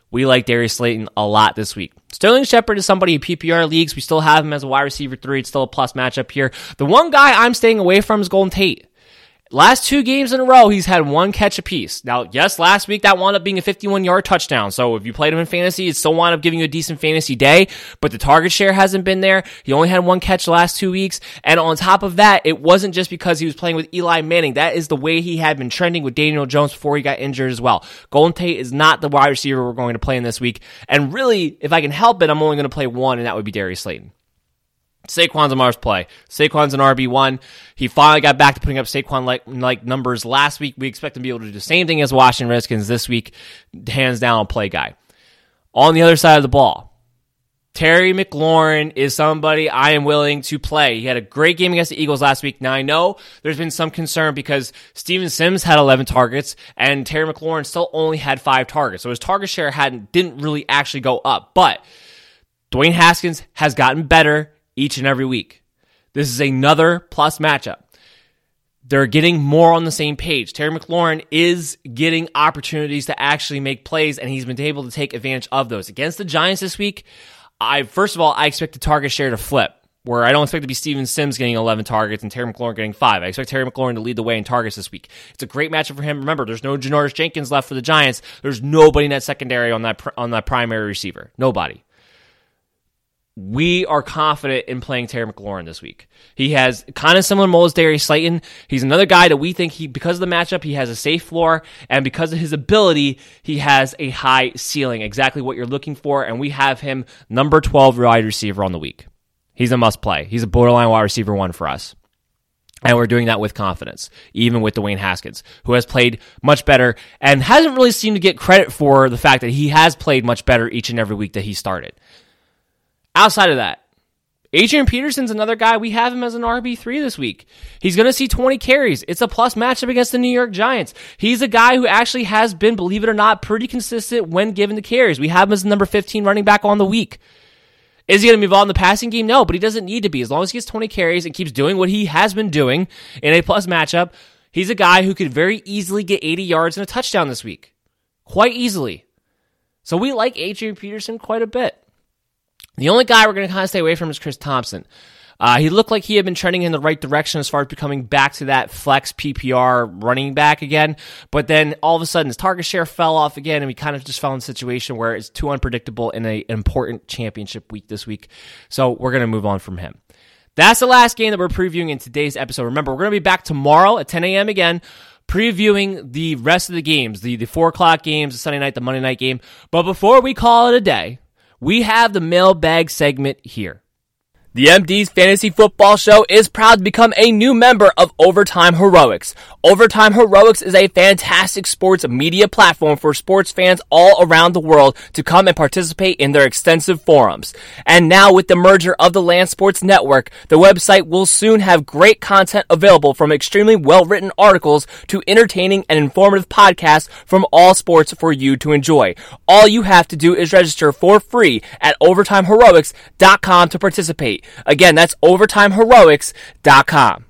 We like Darius Slayton a lot this week. Sterling Shepard is somebody in PPR leagues. We still have him as a wide receiver three. It's still a plus matchup here. The one guy I'm staying away from is Golden Tate. Last two games in a row, he's had one catch apiece. Now, yes, last week that wound up being a 51 yard touchdown. So if you played him in fantasy, it still wound up giving you a decent fantasy day, but the target share hasn't been there. He only had one catch the last two weeks. And on top of that, it wasn't just because he was playing with Eli Manning. That is the way he had been trending with Daniel Jones before he got injured as well. Golden Tate is not the wide receiver we're going to play in this week. And really, if I can help it, I'm only going to play one, and that would be Darius Slayton. Saquon's a Mars play. Saquon's an RB1. He finally got back to putting up Saquon like, like numbers last week. We expect him to be able to do the same thing as Washington Redskins this week. Hands down, play guy. On the other side of the ball, Terry McLaurin is somebody I am willing to play. He had a great game against the Eagles last week. Now I know there's been some concern because Steven Sims had 11 targets and Terry McLaurin still only had five targets. So his target share hadn't, didn't really actually go up, but Dwayne Haskins has gotten better each and every week. This is another plus matchup. They're getting more on the same page. Terry McLaurin is getting opportunities to actually make plays, and he's been able to take advantage of those. Against the Giants this week, I first of all, I expect the target share to flip, where I don't expect to be Steven Sims getting 11 targets and Terry McLaurin getting five. I expect Terry McLaurin to lead the way in targets this week. It's a great matchup for him. Remember, there's no Janoris Jenkins left for the Giants. There's nobody in that secondary on that on that primary receiver. Nobody we are confident in playing Terry McLaurin this week. He has kind of similar mold as Darius Slayton. He's another guy that we think he, because of the matchup, he has a safe floor, and because of his ability, he has a high ceiling. Exactly what you're looking for, and we have him number 12 wide receiver on the week. He's a must play. He's a borderline wide receiver one for us. And we're doing that with confidence, even with Dwayne Haskins, who has played much better and hasn't really seemed to get credit for the fact that he has played much better each and every week that he started. Outside of that, Adrian Peterson's another guy. We have him as an RB3 this week. He's going to see 20 carries. It's a plus matchup against the New York Giants. He's a guy who actually has been, believe it or not, pretty consistent when given the carries. We have him as the number 15 running back on the week. Is he going to be involved in the passing game? No, but he doesn't need to be. As long as he gets 20 carries and keeps doing what he has been doing in a plus matchup, he's a guy who could very easily get 80 yards and a touchdown this week. Quite easily. So we like Adrian Peterson quite a bit. The only guy we're going to kind of stay away from is Chris Thompson. Uh, he looked like he had been trending in the right direction as far as becoming back to that flex PPR running back again. But then all of a sudden his target share fell off again, and we kind of just fell in a situation where it's too unpredictable in a, an important championship week this week. So we're going to move on from him. That's the last game that we're previewing in today's episode. Remember, we're going to be back tomorrow at 10 a.m. again previewing the rest of the games, the, the four o'clock games, the Sunday night, the Monday night game. But before we call it a day, we have the mailbag segment here. The MD's Fantasy Football Show is proud to become a new member of Overtime Heroics. Overtime Heroics is a fantastic sports media platform for sports fans all around the world to come and participate in their extensive forums. And now with the merger of the Land Sports Network, the website will soon have great content available from extremely well-written articles to entertaining and informative podcasts from all sports for you to enjoy. All you have to do is register for free at overtimeheroics.com to participate. Again, that's overtimeheroics.com.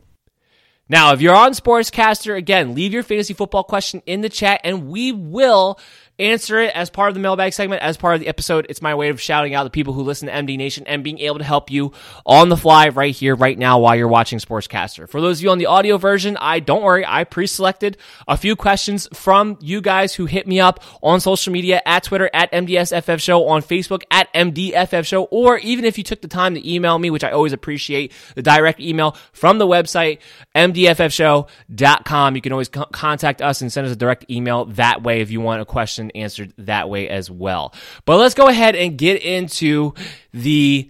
Now, if you're on Sportscaster, again, leave your fantasy football question in the chat and we will answer it as part of the mailbag segment, as part of the episode. It's my way of shouting out the people who listen to MD Nation and being able to help you on the fly right here, right now, while you're watching Sportscaster. For those of you on the audio version, I don't worry, I pre-selected a few questions from you guys who hit me up on social media at Twitter at MDSFF Show, on Facebook at MDFF Show, or even if you took the time to email me, which I always appreciate, the direct email from the website, MDFFshow.com. You can always co- contact us and send us a direct email that way if you want a question question answered that way as well. But let's go ahead and get into the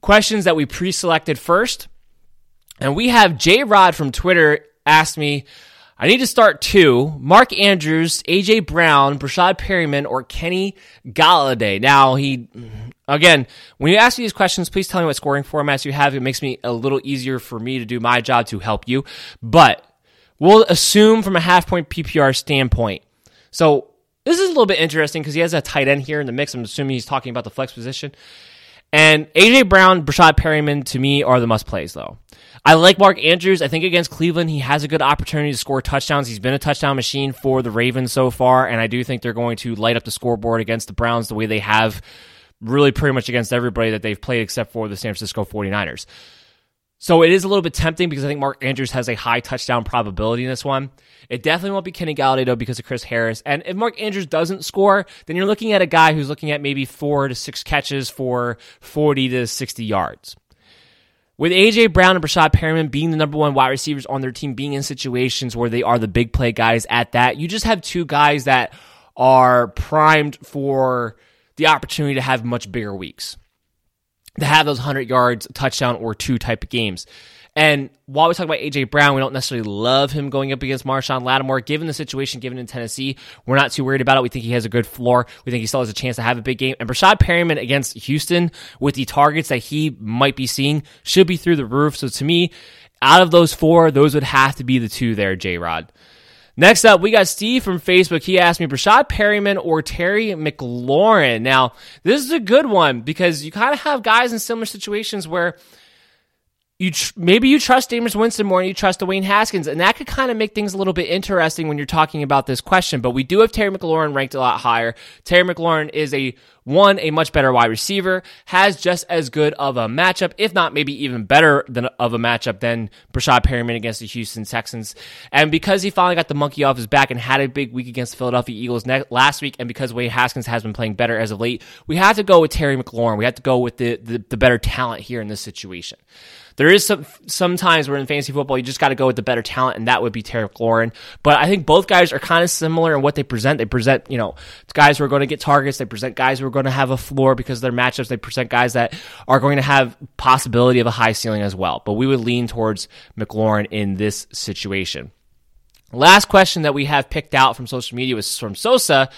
questions that we pre selected first. And we have J Rod from Twitter asked me, I need to start two Mark Andrews, AJ Brown, Breshad Perriman, or Kenny Golladay. Now, he, again, when you ask me these questions, please tell me what scoring formats you have. It makes me a little easier for me to do my job to help you. But we'll assume from a half point PPR standpoint. So this is a little bit interesting because he has a tight end here in the mix. I'm assuming he's talking about the flex position. And AJ Brown, Breshad Perriman, to me, are the must plays, though. I like Mark Andrews. I think against Cleveland, he has a good opportunity to score touchdowns. He's been a touchdown machine for the Ravens so far, and I do think they're going to light up the scoreboard against the Browns the way they have really pretty much against everybody that they've played except for the San Francisco 49ers. So it is a little bit tempting because I think Mark Andrews has a high touchdown probability in this one. It definitely won't be Kenny Golladay though because of Chris Harris. And if Mark Andrews doesn't score, then you're looking at a guy who's looking at maybe four to six catches for 40 to 60 yards. With AJ Brown and Breshad Perriman being the number one wide receivers on their team, being in situations where they are the big play guys at that, you just have two guys that are primed for the opportunity to have much bigger weeks to have those 100 yards, touchdown, or two type of games. And while we talk about AJ Brown, we don't necessarily love him going up against Marshon Lattimore. Given the situation given in Tennessee, we're not too worried about it. We think he has a good floor. We think he still has a chance to have a big game. And Breshad Perriman against Houston with the targets that he might be seeing should be through the roof. So to me, out of those four, those would have to be the two there, J Rod. Next up, we got Steve from Facebook. He asked me Breshad Perriman or Terry McLaurin. Now, this is a good one because you kind of have guys in similar situations where you tr- maybe you trust Jameis Winston more and you trust Dwayne Haskins, and that could kind of make things a little bit interesting when you're talking about this question. But we do have Terry McLaurin ranked a lot higher. Terry McLaurin is a one, a much better wide receiver, has just as good of a matchup, if not maybe even better than of a matchup than Breshad Perriman against the Houston Texans. And because he finally got the monkey off his back and had a big week against the Philadelphia Eagles ne- last week, and because Wade Haskins has been playing better as of late, we have to go with Terry McLaurin. We have to go with the, the, the better talent here in this situation. There is some sometimes where in fantasy football you just got to go with the better talent, and that would be Terry McLaurin. But I think both guys are kind of similar in what they present. They present, you know, guys who are going to get targets. They present guys who are going to have a floor because of their matchups. They present guys that are going to have possibility of a high ceiling as well. But we would lean towards McLaurin in this situation. Last question that we have picked out from social media was from Sosa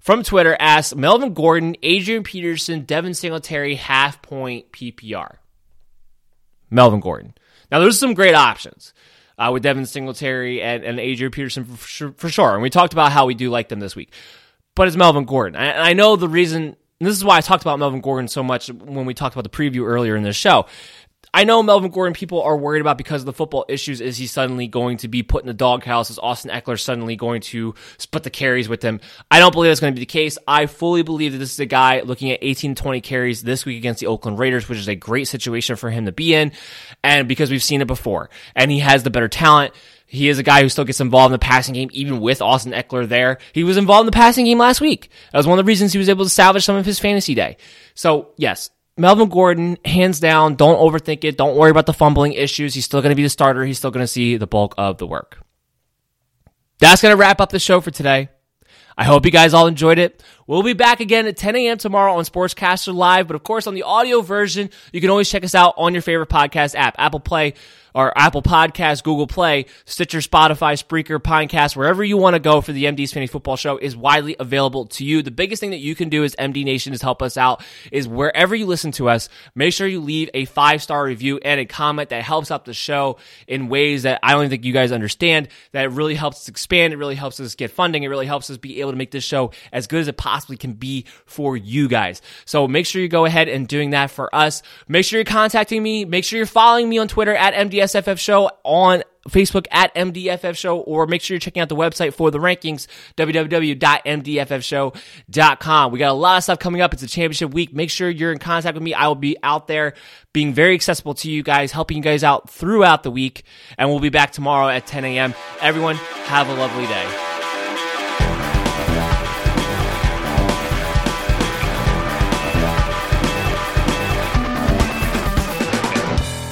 from Twitter asks Melvin Gordon, Adrian Peterson, Devin Singletary, half point PPR. Melvin Gordon. Now, there's some great options uh, with Devin Singletary and, and Adrian Peterson for, for, for, sure. And we talked about how we do like them this week. But it's Melvin Gordon. I, I know the reason, this is why I talked about Melvin Gordon so much when we talked about the preview earlier in this show. I know Melvin Gordon people are worried about because of the football issues. Is he suddenly going to be put in the doghouse? Is Austin Ekeler suddenly going to split the carries with him? I don't believe that's going to be the case. I fully believe that this is a guy looking at 18 20 carries this week against the Oakland Raiders, which is a great situation for him to be in. And because we've seen it before and he has the better talent. He is a guy who still gets involved in the passing game, even with Austin Ekeler there. He was involved in the passing game last week. That was one of the reasons he was able to salvage some of his fantasy day. So yes, Melvin Gordon, hands down, don't overthink it. Don't worry about the fumbling issues. He's still going to be the starter. He's still going to see the bulk of the work. That's going to wrap up the show for today. I hope you guys all enjoyed it. We'll be back again at 10 a.m. tomorrow on Sportscaster Live, but of course on the audio version, you can always check us out on your favorite podcast app, Apple Play, or Apple Podcasts, Google Play, Stitcher, Spotify, Spreaker, Pinecast, wherever you want to go for the MD's Fantasy Football Show is widely available to you. The biggest thing that you can do as MD Nation is help us out is wherever you listen to us, make sure you leave a five star review and a comment that helps out the show in ways that I don't think you guys understand. That it really helps us expand. It really helps us get funding. It really helps us be able to make this show as good as it possibly can be for you guys. So make sure you go ahead and doing that for us. Make sure you're contacting me. Make sure you're following me on Twitter at MDS MDSFF Show on Facebook at MDFF Show, or make sure you're checking out the website for the rankings, www.mdffshow.com. We got a lot of stuff coming up. It's a championship week. Make sure you're in contact with me. I will be out there being very accessible to you guys, helping you guys out throughout the week. And we'll be back tomorrow at 10 a.m. Everyone, have a lovely day.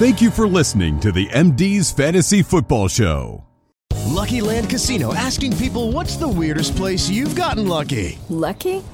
Thank you for listening to the MD's Fantasy Football Show. Lucky Land Casino asking people what's the weirdest place you've gotten lucky? Lucky?